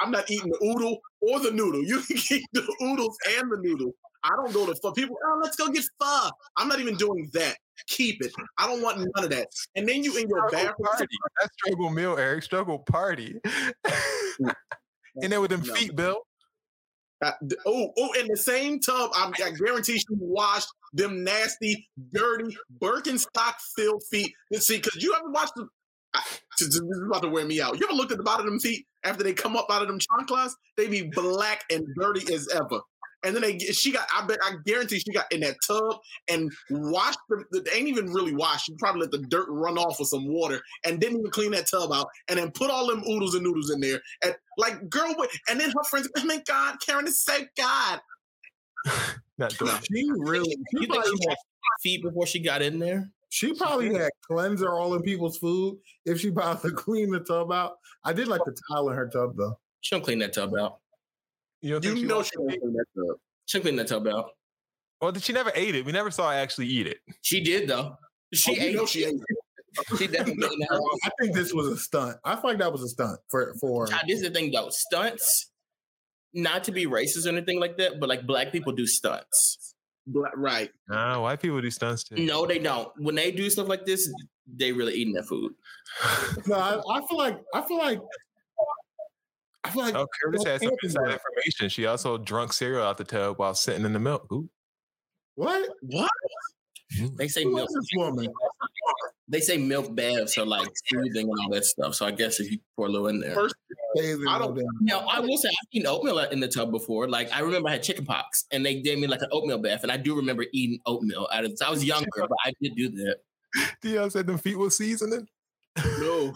Speaker 5: I'm not eating the oodle or the noodle. You can eat the oodles and the noodle. I don't go to pho. People, oh, let's go get pho. I'm not even doing that. Keep it. I don't want none of that. And then you in your
Speaker 2: Struggle
Speaker 5: bathroom.
Speaker 2: party. That's struggle meal, Eric. Struggle party. and then with them
Speaker 5: No.
Speaker 2: feet, Bill.
Speaker 5: Uh, oh, oh, in the same tub, I'm, I guarantee she washed them nasty, dirty Birkenstock filled feet. See, because you ever watched the. I, this is about to wear me out. You ever looked at the bottom of them feet after they come up out of them chanclas? They be black and dirty as ever. And then they she got, I bet, I guarantee she got in that tub and washed them. They ain't even really washed. She probably let the dirt run off with some water and didn't even clean that tub out and then put all them oodles and noodles in there. And like, girl, what? And then her friends, oh my God, Karen is so God.
Speaker 2: Not doing
Speaker 4: She really, she
Speaker 3: You think
Speaker 4: probably,
Speaker 3: she
Speaker 4: had,
Speaker 3: feet before she got in there?
Speaker 4: she probably had cleanser all in people's food if she about to clean the tub out. I did like the tile in her tub though.
Speaker 3: She don't clean that tub out.
Speaker 2: You, don't
Speaker 5: You
Speaker 2: she
Speaker 5: know
Speaker 2: washed
Speaker 5: she
Speaker 2: her
Speaker 5: don't
Speaker 2: feet?
Speaker 5: that tub.
Speaker 3: She don't clean that tub out.
Speaker 2: Well, did she never ate it? We never saw her actually eat it.
Speaker 3: She did though. She
Speaker 5: Oh, you
Speaker 3: ate.
Speaker 5: know she ate.
Speaker 3: She definitely ate that.
Speaker 4: I think this was a stunt. I feel like that was a stunt for for.
Speaker 3: Now, this is the thing though. Stunts, not to be racist or anything like that, but like black people do stunts.
Speaker 5: Bla- Right.
Speaker 2: Nah, white people do stunts too.
Speaker 3: No, they don't. When they do stuff like this, they really eating that food.
Speaker 4: No, I, I feel like I feel like I feel like
Speaker 2: Oh, Curtis
Speaker 4: Well,
Speaker 2: had some
Speaker 4: Anthony-
Speaker 2: inside information. She also drunk cereal out the tub while sitting in the milk. Ooh.
Speaker 4: what?
Speaker 5: What? Mm.
Speaker 3: They say
Speaker 4: Who
Speaker 3: milk.
Speaker 4: this woman?
Speaker 3: They say milk baths are like soothing and all that stuff. So I guess if you pour a little in there.
Speaker 5: First,
Speaker 4: Bathing
Speaker 5: I don't-
Speaker 4: them.
Speaker 3: Now I will say I've eaten oatmeal in the tub before. Like I remember I had chicken pox and they gave me like an oatmeal bath, and I do remember eating oatmeal out of. I was younger, but I did do that.
Speaker 2: Dion said them feet were seasoning.
Speaker 5: no.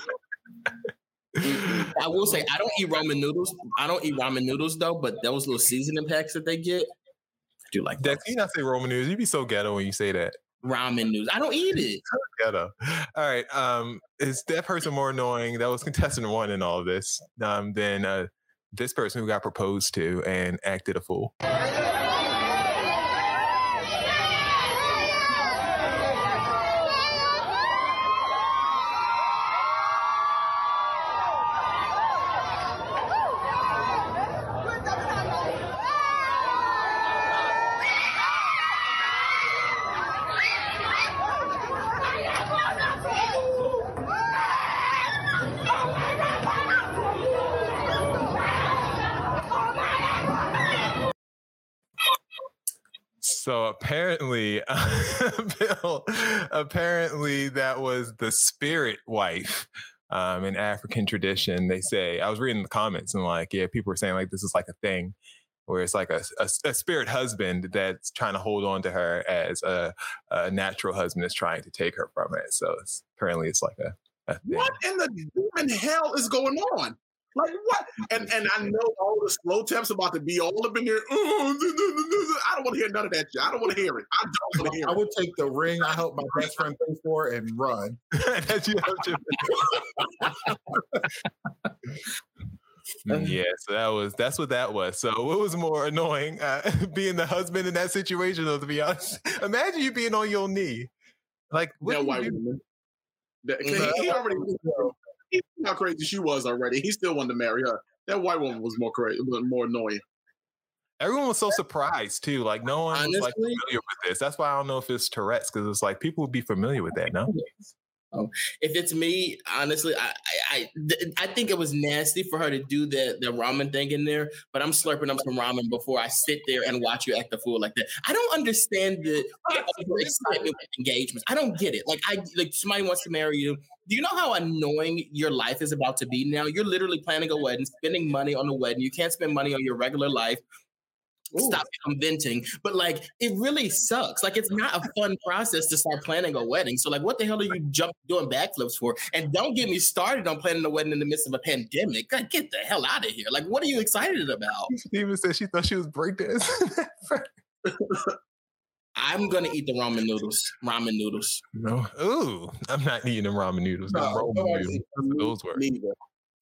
Speaker 3: I will say I don't eat ramen noodles. I don't eat ramen noodles though, but those little seasoning packs that they get, I do like that.
Speaker 2: You not say Roman noodles. You be so ghetto when you say that.
Speaker 3: ramen noodles. I don't eat it.
Speaker 2: Ghetto. All right. Um, is that person more annoying? That was contestant one in all of this. Um, than uh, this person who got proposed to and acted a fool. So apparently, Bill, apparently that was the spirit wife. Um, in African tradition, they say I was reading the comments and like, yeah, people were saying like this is like a thing where it's like a, a, a spirit husband that's trying to hold on to her as a, a natural husband is trying to take her from it. So it's, apparently, it's like a, a.
Speaker 5: What in the demon hell is going on? Like what? And and I know all the slow taps about to be all up in there. "Oh, I don't want to hear none of that shit. I don't want to hear it. I don't want to hear
Speaker 4: I
Speaker 5: it.
Speaker 4: I would take the ring I helped my best friend pay for and run.
Speaker 2: that you have to- Mm, yeah, so that was that's what that was. So what was more annoying, uh, being the husband in that situation, or to be honest? Imagine you being on your knee, like what
Speaker 5: That
Speaker 2: do you
Speaker 5: white woman. That- 'cause he, he already he how crazy she was already. He still wanted to marry her. That white woman was more crazy, more annoying.
Speaker 2: Everyone was so surprised too. Like no one was like familiar with this. That's why I don't know if it's Tourette's because it's like people would be familiar with that. No,
Speaker 3: Um, if it's me, honestly, I, I I th- I think it was nasty for her to do the the ramen thing in there. But I'm slurping up some ramen before I sit there and watch you act a fool like that. I don't understand the, the excitement with engagements. I don't get it. Like I like somebody wants to marry you. Do you know how annoying your life is about to be now? You're literally planning a wedding, spending money on a wedding. You can't spend money on your regular life. Stop I'm venting, but like it really sucks. Like it's not a fun process to start planning a wedding. So like, what the hell are you jump doing backflips for? And don't get me started on planning a wedding in the midst of a pandemic. God, get the hell out of here! Like, what are you excited about?
Speaker 2: Even said she thought she was breakdancing.
Speaker 3: I'm gonna eat the ramen noodles. Ramen noodles.
Speaker 2: No. Ooh, I'm not eating them ramen noodles. Them
Speaker 4: No,
Speaker 2: ramen noodles. Those were.
Speaker 5: Neither.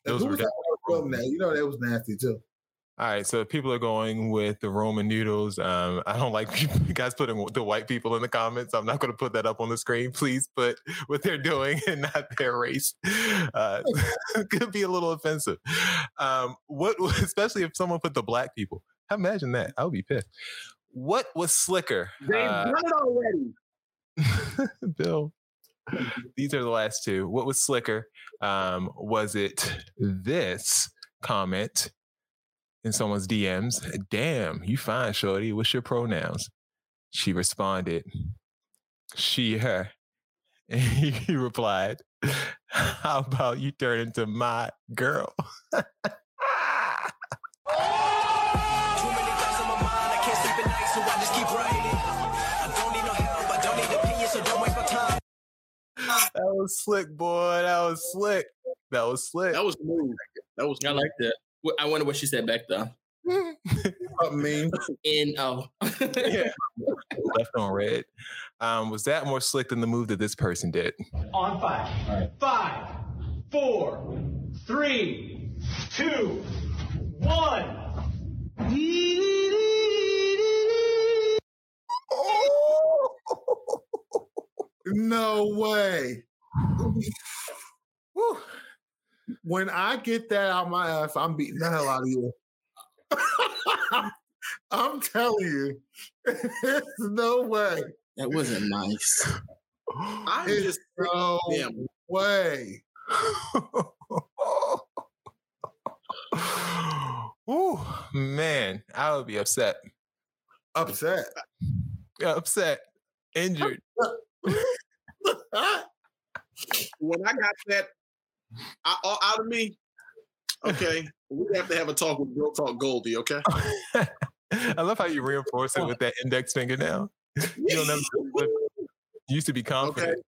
Speaker 2: Those were
Speaker 4: that film that? You know that was nasty too.
Speaker 2: All right, so people are going with the Roman noodles. Um, I don't like you guys putting the white people in the comments. I'm not going to put that up on the screen. Please put what they're doing and not their race. Uh, could be a little offensive. Um, what, especially if someone put the black people. Imagine that. I would be pissed. What was slicker?
Speaker 5: They've
Speaker 2: Uh,
Speaker 5: done it already.
Speaker 2: Bill. These are the last two. What was slicker? Um, was it this comment in someone's DMs? Damn, you fine, shorty. What's your pronouns? She responded, she, her. And he replied, How about you turn into my girl? That was slick, boy. That was slick. That was slick.
Speaker 5: That was smooth. That was.
Speaker 3: I like that. Wh- I wonder what she said back though.
Speaker 4: I mean,
Speaker 3: In oh,
Speaker 2: yeah. Left on red. Um, was that more slick than the move that this person did?
Speaker 16: On five. Five, four, three, two, one.
Speaker 4: No way. Whew. When I get that out my ass, I'm beating the hell out of you. I'm telling you, there's no way.
Speaker 3: that wasn't nice.
Speaker 5: I'm just
Speaker 4: no
Speaker 5: damn.
Speaker 4: way.
Speaker 2: oh man, I would be upset.
Speaker 4: Upset.
Speaker 2: Upset. Injured.
Speaker 5: when I got that I, all out of me, okay, we have to have a talk with Real Talk Goldie, okay?
Speaker 2: I love how you reinforce it with that index finger now. You don't ever flip. You used to be confident.
Speaker 5: Okay.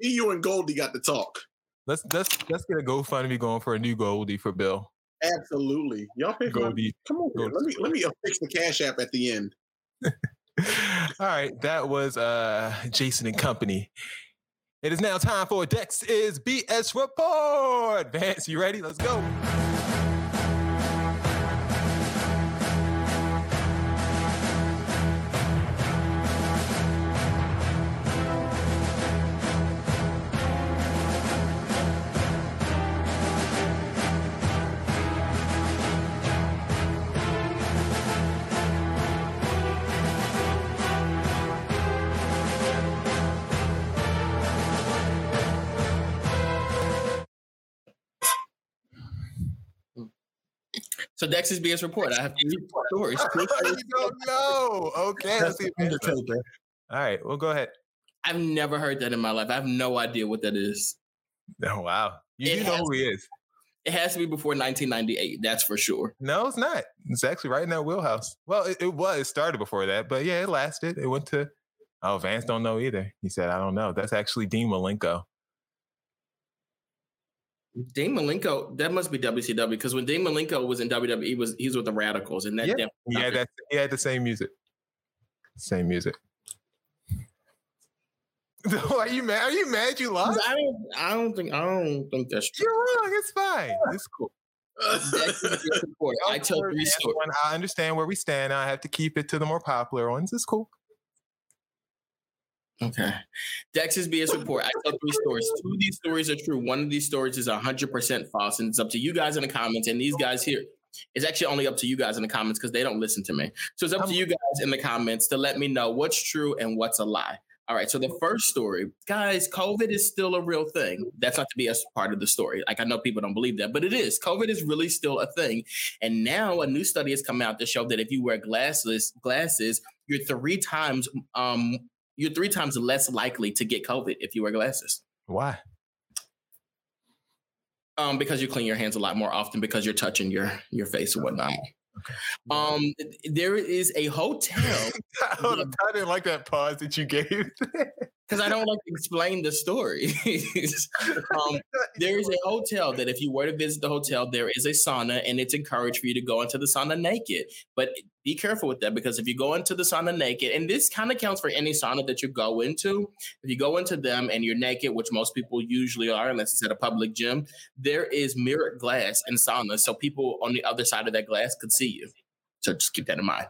Speaker 5: You and Goldie got to talk.
Speaker 2: Let's let's let's get a GoFundMe going for a new Goldie for Bill.
Speaker 5: Absolutely. Y'all pick my-
Speaker 2: Goldie.
Speaker 5: Come on, here. let me let me fix the cash app at the end.
Speaker 2: All right, that was uh Jason and Company. It is now time for Dex is BS report. Vance, you ready? Let's go.
Speaker 3: So Dex's BS report. I have three stories. Three stories.
Speaker 2: you don't know. Okay, let's see. if Vance knows.
Speaker 4: Undertaker.
Speaker 2: All right, well, go ahead.
Speaker 3: I've never heard that in my life. I have no idea what that is.
Speaker 2: Oh wow, you
Speaker 3: It
Speaker 2: do know who he is.
Speaker 3: It has to be before 1998. That's for sure.
Speaker 2: No, it's not. It's actually right in that wheelhouse. Well, it, it was. It started before that, but yeah, it lasted. It went to. Oh, Vance don't know either. He said, "I don't know." That's actually Dean Malenko.
Speaker 3: Dean Malenko, that must be WCW because when Dean Malenko was in WWE, he was he's with the Radicalz, and that
Speaker 2: Yeah,
Speaker 3: definitely
Speaker 2: he had that. He had the same music. Same music. Are you mad? Are you mad? You lost.
Speaker 3: I don't, I don't think, I don't think that's true.
Speaker 2: You're wrong. It's fine. It's cool.
Speaker 3: Dex's BS report. I tell three stories.
Speaker 2: I understand where we stand. I have to keep it to the more popular ones. It's cool.
Speaker 3: Okay. Dex's BS report. I tell three stories. Two of these stories are true. One of these stories is 100% false. And it's up to you guys in the comments. And these guys here, it's actually only up to you guys in the comments because they don't listen to me. So it's up to you guys in the comments to let me know what's true and what's a lie. All right. So the first story, guys, COVID is still a real thing. That's not to be BS part of the story. Like I know people don't believe that, but it is. COVID is really still a thing. And now a new study has come out to show that if you wear glasses, glasses, you're three times um you're three times less likely to get COVID if you wear glasses.
Speaker 2: Why?
Speaker 3: Um, because you clean your hands a lot more often because you're touching your your face and whatnot. Um, there is a hotel.
Speaker 2: I didn't like that pause that you gave.
Speaker 3: because I don't like to explain the story. um, there is a hotel that if you were to visit the hotel, there is a sauna, and it's encouraged for you to go into the sauna naked. But be careful with that because if you go into the sauna naked, and this kind of counts for any sauna that you go into, if you go into them and you're naked, which most people usually are, unless it's at a public gym, there is mirrored glass in saunas, so people on the other side of that glass could see you. So just keep that in mind.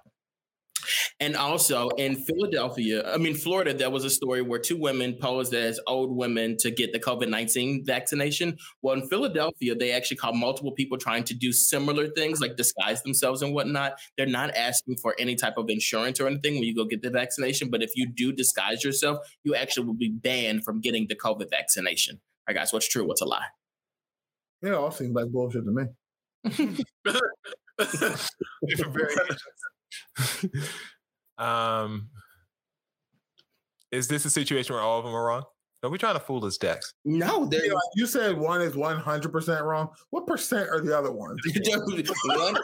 Speaker 3: And also in Philadelphia, I mean, Florida, there was a story where two women posed as old women to get the COVID 19 vaccination. Well, in Philadelphia, they actually caught multiple people trying to do similar things, like disguise themselves and whatnot. They're not asking for any type of insurance or anything when you go get the vaccination. But if you do disguise yourself, you actually will be banned from getting the COVID vaccination. All right, guys, what's true? What's a lie?
Speaker 4: Yeah, all seems like bullshit to me.
Speaker 2: Different variations. um, is this a situation where all of them are wrong? Are we trying to fool this Dex?
Speaker 3: No,
Speaker 4: Yeah, like you said one is one hundred percent wrong. What percent are the other ones?
Speaker 3: one,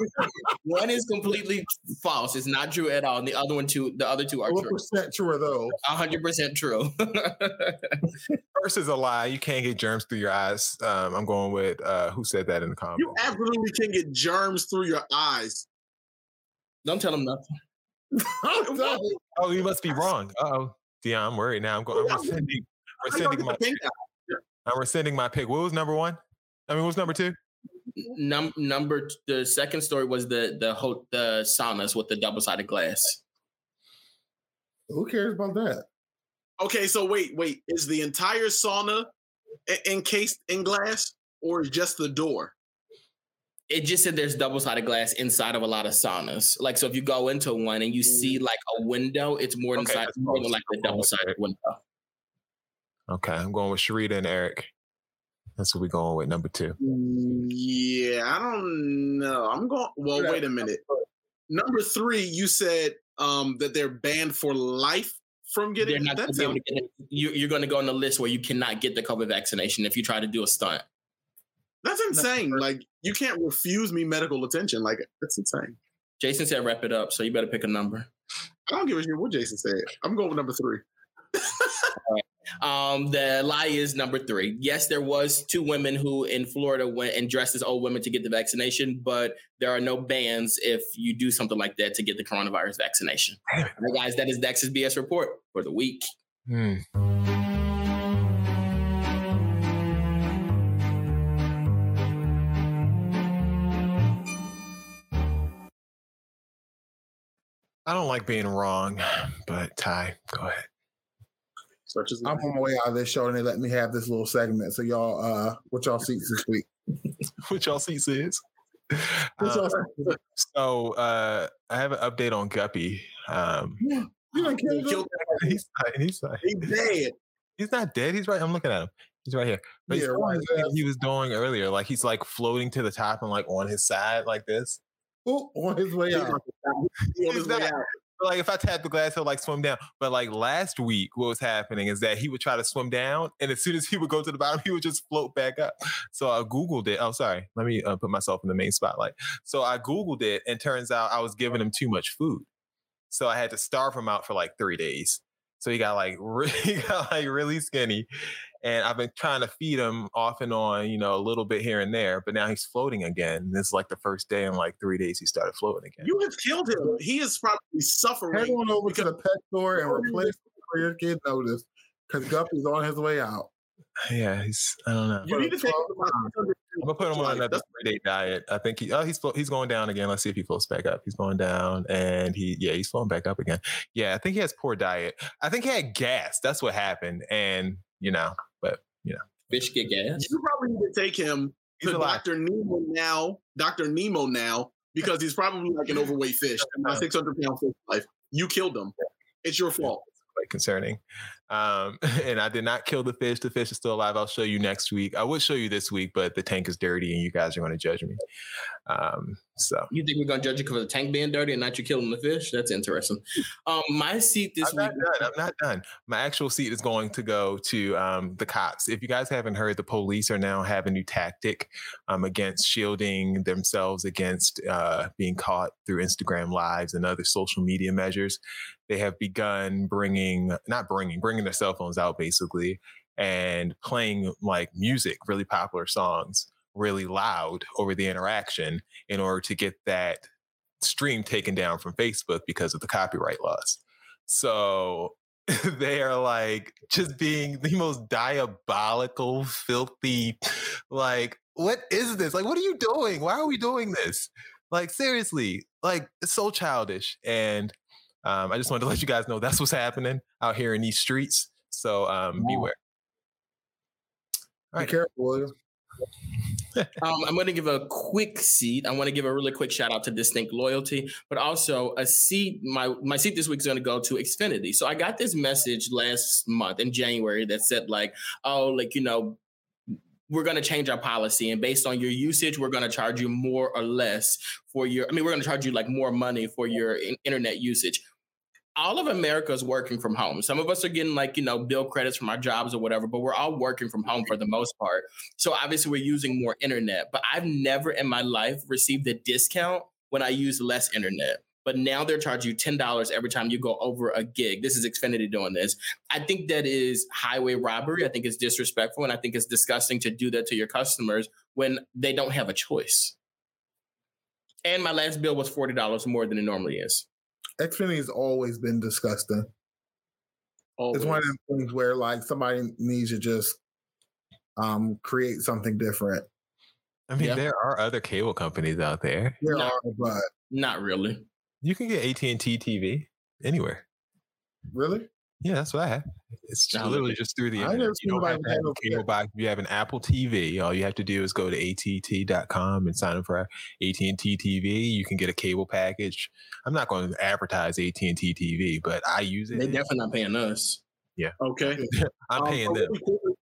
Speaker 3: one is completely false. It's not true at all. And the other one, two, the other two are
Speaker 4: What
Speaker 3: true.
Speaker 4: percent true are those?
Speaker 3: hundred percent true.
Speaker 2: First is a lie. You can't get germs through your eyes. Um, I'm going with uh, who said that in the comments.
Speaker 5: You absolutely can get germs through your eyes.
Speaker 3: Don't tell him nothing.
Speaker 2: Oh, you must be wrong. Oh, Dion, I'm worried now. I'm going. I'm rescinding, rescinding my. Pick. I'm rescinding my pick. What was number one? I mean, what was number two?
Speaker 3: Num- number t- the second story was the the ho- the saunas with the double sided glass.
Speaker 4: Who cares about that?
Speaker 5: Okay, so wait, wait. Is the entire sauna encased in glass or just the door?
Speaker 3: It just said there's double sided glass inside of a lot of saunas. Like so, if you go into one and you see like a window, it's more
Speaker 2: Okay,
Speaker 3: inside more than like the double sided window.
Speaker 2: Okay, I'm going with Sharita and Eric. That's what we're going with. Number two.
Speaker 5: Yeah, I don't know. I'm going. Well, wait a minute. Number three, you said um that they're banned for life from
Speaker 3: They're
Speaker 5: getting
Speaker 3: not
Speaker 5: that.
Speaker 3: gonna be able
Speaker 5: Sounds,
Speaker 3: get it. You, you're going to go on the list where you cannot get the COVID vaccination if you try to do a stunt.
Speaker 5: That's insane. Like you can't refuse me medical attention. Like that's insane.
Speaker 3: Jason said wrap it up, so you better pick a number.
Speaker 5: I don't give a shit what Jason said. I'm going with number three.
Speaker 3: Um, the lie is number three. Yes, there was two women who in Florida went and dressed as old women to get the vaccination, but there are no bans if you do something like that to get the coronavirus vaccination. All right, guys, that is Dex's BS report for the week.
Speaker 2: Hmm. I don't like being wrong, but Ty, go ahead.
Speaker 5: Such as
Speaker 4: I'm on my way out of this show and they let me have this little segment. So y'all, uh, what y'all seats this week?
Speaker 2: what y'all seats is.
Speaker 4: What y'all
Speaker 2: Um,
Speaker 4: seats?
Speaker 2: so uh, I have an update on Guppy. Um,
Speaker 4: You done killed him?
Speaker 2: he's not, he's not,
Speaker 5: He's dead.
Speaker 2: He's not dead. He's right. I'm looking at him. He's right here. But
Speaker 4: Yeah,
Speaker 2: doing
Speaker 4: right
Speaker 2: the he was doing earlier. Like he's like floating to the top and like on his side like this.
Speaker 4: Ooh, on his way out.
Speaker 5: On
Speaker 2: He's
Speaker 5: his way
Speaker 2: not-
Speaker 5: out.
Speaker 2: Like if I tap the glass, he'll like swim down. But like last week, what was happening is that he would try to swim down, and as soon as he would go to the bottom, he would just float back up. So I googled it. Oh, sorry. Let me uh, put myself in the main spotlight. So I googled it, and turns out I was giving him too much food. So I had to starve him out for like three days. So he got like really, he got like really skinny, and I've been trying to feed him off and on, you know, a little bit here and there. But now he's floating again. This is like the first day in like three days he started floating again.
Speaker 5: You have killed him. He is probably
Speaker 4: Head
Speaker 5: suffering.
Speaker 4: on over to the pet store and replace it before your kid notice because Guppy's on his way out.
Speaker 2: Yeah, he's. I don't know.
Speaker 5: You need to take him to my
Speaker 2: I'm gonna put him on
Speaker 5: Like,
Speaker 2: another three day diet. I think he oh, he's he's going down again. Let's see if he floats back up. He's going down, and he yeah, he's floating back up again. Yeah, I think he has poor diet. I think he had gas. That's what happened, and you know, but you know,
Speaker 3: Fish get gas.
Speaker 5: You probably need to take him
Speaker 2: He's
Speaker 5: to. Dr. Nemo now, Dr. Nemo now, because he's probably like an overweight fish, a 600 pound fish life. You killed him. It's your fault.
Speaker 2: quite concerning. Um, and I did not kill the fish. The fish is still alive. I'll show you next week. I would show you this week, but the tank is dirty, and you guys are going to judge me. Um, so
Speaker 3: You think we're gonna judge you because the tank being dirty and not you killing the fish? That's interesting. Um, my seat this
Speaker 2: I'm
Speaker 3: week.
Speaker 2: not done. I'm not done. My actual seat is going to go to um, the cops. If you guys haven't heard, the police are now have a new tactic um, against shielding themselves against uh, being caught through Instagram lives and other social media measures. They have begun bringing, not bringing, bringing their cell phones out basically and playing like music, really popular songs, really loud over the interaction in order to get that stream taken down from Facebook because of the copyright laws. So they are like just being the most diabolical, filthy, like, what is this? Like, what are you doing? Why are we doing this? Like, seriously, like, it's so childish. And um, I just wanted to let you guys know that's what's happening out here in these streets. So um, beware.
Speaker 4: Be careful, William.
Speaker 3: um, I'm going to give a quick seat. I want to give a really quick shout out to Distinct Loyalty, but also a seat. My my seat this week is going to go to Xfinity. So I got this message last month in January that said like, oh, like you know, we're going to change our policy, and based on your usage, we're going to charge you more or less for your. I mean, we're going to charge you like more money for your in- internet usage all of America is working from home. Some of us are getting like, you know, bill credits from our jobs or whatever, but we're all working from home for the most part. So obviously we're using more internet, but I've never in my life received a discount when I use less internet. But now they're charging you $10 every time you go over a gig. This is Xfinity doing this. I think that is highway robbery. I think it's disrespectful. And I think it's disgusting to do that to your customers when they don't have a choice. And my last bill was $40 more than it normally is.
Speaker 4: Xfinity has always been disgusting. It's one of them things where like somebody needs to just um create something different.
Speaker 2: I mean,
Speaker 3: Yeah.
Speaker 2: there are other cable companies out there.
Speaker 4: There
Speaker 3: No.
Speaker 4: are, but
Speaker 3: Not really.
Speaker 2: You can get AT and T TV anywhere.
Speaker 4: really,
Speaker 2: Yeah, that's what I have. It's just
Speaker 3: Now,
Speaker 2: literally just through the internet. You don't have to have
Speaker 4: have
Speaker 2: a cable box. If you have an Apple TV, all you have to do is go to att.com and sign up for AT&T TV. You can get a cable package. I'm not going to advertise AT&T TV, but I use it.
Speaker 3: They're definitely not paying us.
Speaker 2: yeah,
Speaker 5: Okay.
Speaker 2: I'm
Speaker 5: Um,
Speaker 2: paying
Speaker 5: so
Speaker 2: them.
Speaker 5: Really quickly,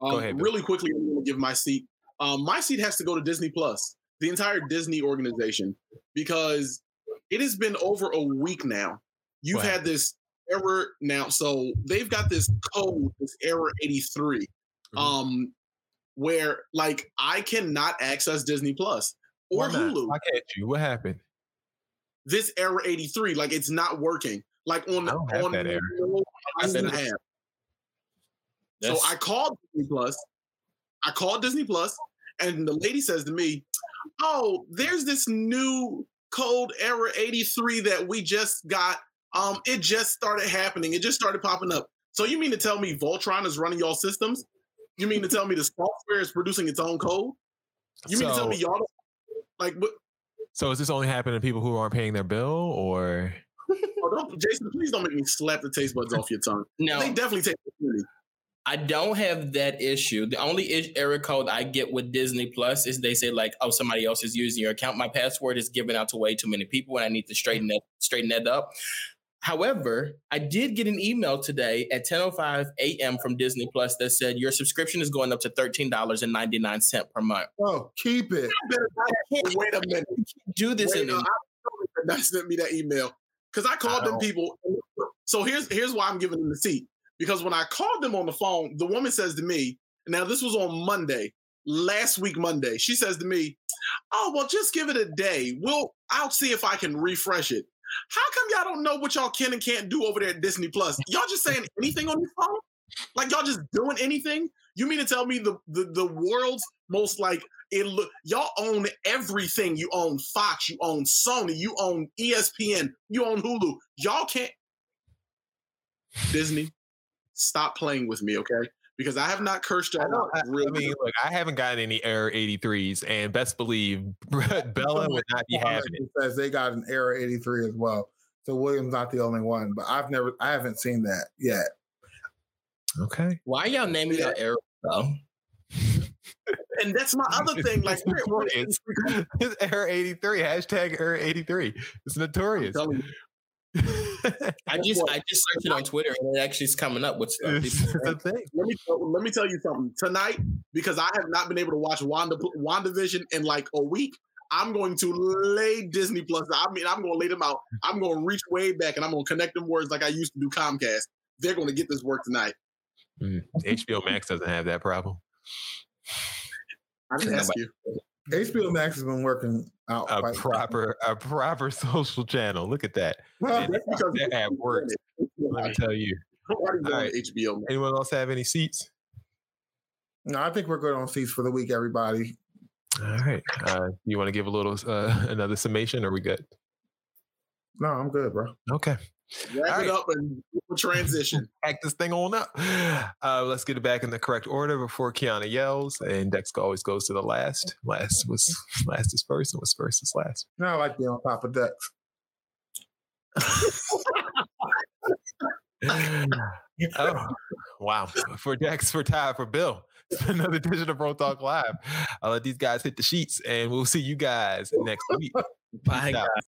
Speaker 5: um,
Speaker 2: Go ahead, Bill.
Speaker 5: really quickly, I'm going to give my seat. Um, my seat has to go to Disney Plus, the entire Disney organization, because it has been over a week now. You've had this error now, so they've got this code, this error 83,
Speaker 2: Mm-hmm.
Speaker 5: um, where like I cannot access Disney Plus or Hulu.
Speaker 2: I catch you. What happened?
Speaker 5: This error 83, like it's not working. Like on
Speaker 2: I don't have
Speaker 5: on
Speaker 2: that error.
Speaker 3: I
Speaker 5: I have. So I called Disney Plus. I called Disney Plus, and the lady says to me, "Oh, there's this new code error 83 that we just got. Um, it just started happening. It just started popping up. So you mean to tell me Voltron is running y'all systems? You mean to tell me the software is producing its own code? You mean to tell me y'all don't- like what?
Speaker 2: So is this only happening to people who aren't paying their bill, or
Speaker 5: Oh, don't, Jason, please don't make me slap the taste buds off your tongue.
Speaker 3: No.
Speaker 5: They definitely take it.
Speaker 3: I don't have that issue. The only is- error code I get with Disney Plus is they say like, "Oh, somebody else is using your account. My password is given out to way too many people, and I need to straighten that straighten that up." However, I did get an email today at 10:05 a.m. from Disney Plus that said your subscription is going up to thirteen dollars and ninety nine cent per month.
Speaker 4: oh, keep it.
Speaker 5: Wait a minute.
Speaker 3: Do this
Speaker 5: Wait,
Speaker 3: in
Speaker 5: no, I that sent me that email because I called
Speaker 2: I
Speaker 5: them people. So here's here's why I'm giving them the seat because when I called them on the phone, the woman says to me, "Now this was on Monday, last week Monday." She says to me, "Oh well, just give it a day. We'll I'll see if I can refresh it." How come y'all don't know what y'all can and can't do over there at Disney Plus? Y'all just saying anything on your phone? Like y'all just doing anything? You mean to tell me the the, the world's most like it look y'all own everything. You own Fox, you own Sony, you own ESPN, you own Hulu. Y'all can't Disney, stop playing with me, okay? Because I have not cursed y'all out.
Speaker 2: I, I
Speaker 5: really.
Speaker 2: mean, look, I haven't gotten any error 83s, and best believe Bella would not be having it.
Speaker 4: It says they got an error 83 as well. So William's not the only one, but I've never, I haven't seen that yet.
Speaker 2: Okay.
Speaker 3: Why y'all naming your error though?
Speaker 5: and that's my other thing. Like,
Speaker 2: It's. It's error 83, hashtag error 83. It's notorious.
Speaker 5: you.
Speaker 3: I just I just searched it on Twitter and it actually is coming up with stuff.
Speaker 2: the thing.
Speaker 5: Let me let me tell you something tonight because I have not been able to watch Wanda WandaVision in like a week. I'm going to lay Disney Plus. I mean, I'm going to lay them out. I'm going to reach way back and I'm going to connect them words like I used to do Comcast. They're going to get this work tonight.
Speaker 2: Mm, HBO Max doesn't have that problem.
Speaker 5: I didn't ask you.
Speaker 4: HBO Max has been working out
Speaker 2: A proper, a proper social channel. Look at that.
Speaker 4: Well,
Speaker 5: that's because
Speaker 2: that app works. Let me tell you. Right.
Speaker 5: HBO. Max.
Speaker 2: Anyone else have any seats?
Speaker 4: No, I think we're good on seats for the week, everybody.
Speaker 2: All right. Uh, you want to give a little uh, another summation? Or are we good?
Speaker 4: No, I'm good, bro.
Speaker 2: Okay.
Speaker 5: Wrap
Speaker 2: All
Speaker 5: it
Speaker 2: right.
Speaker 5: up and transition.
Speaker 2: Pack this thing on up. Uh, let's get it back in the correct order before Kiana yells. And Dex always goes to the last. Last was last is first, and was first is last.
Speaker 4: No, I like being on top of Dex.
Speaker 2: oh, wow. For Dex, for Ty, for Bill. It's another edition of Bro Talk Live. I'll let these guys hit the sheets, and we'll see you guys next week.
Speaker 3: Bye,
Speaker 2: Peace out.
Speaker 3: guys.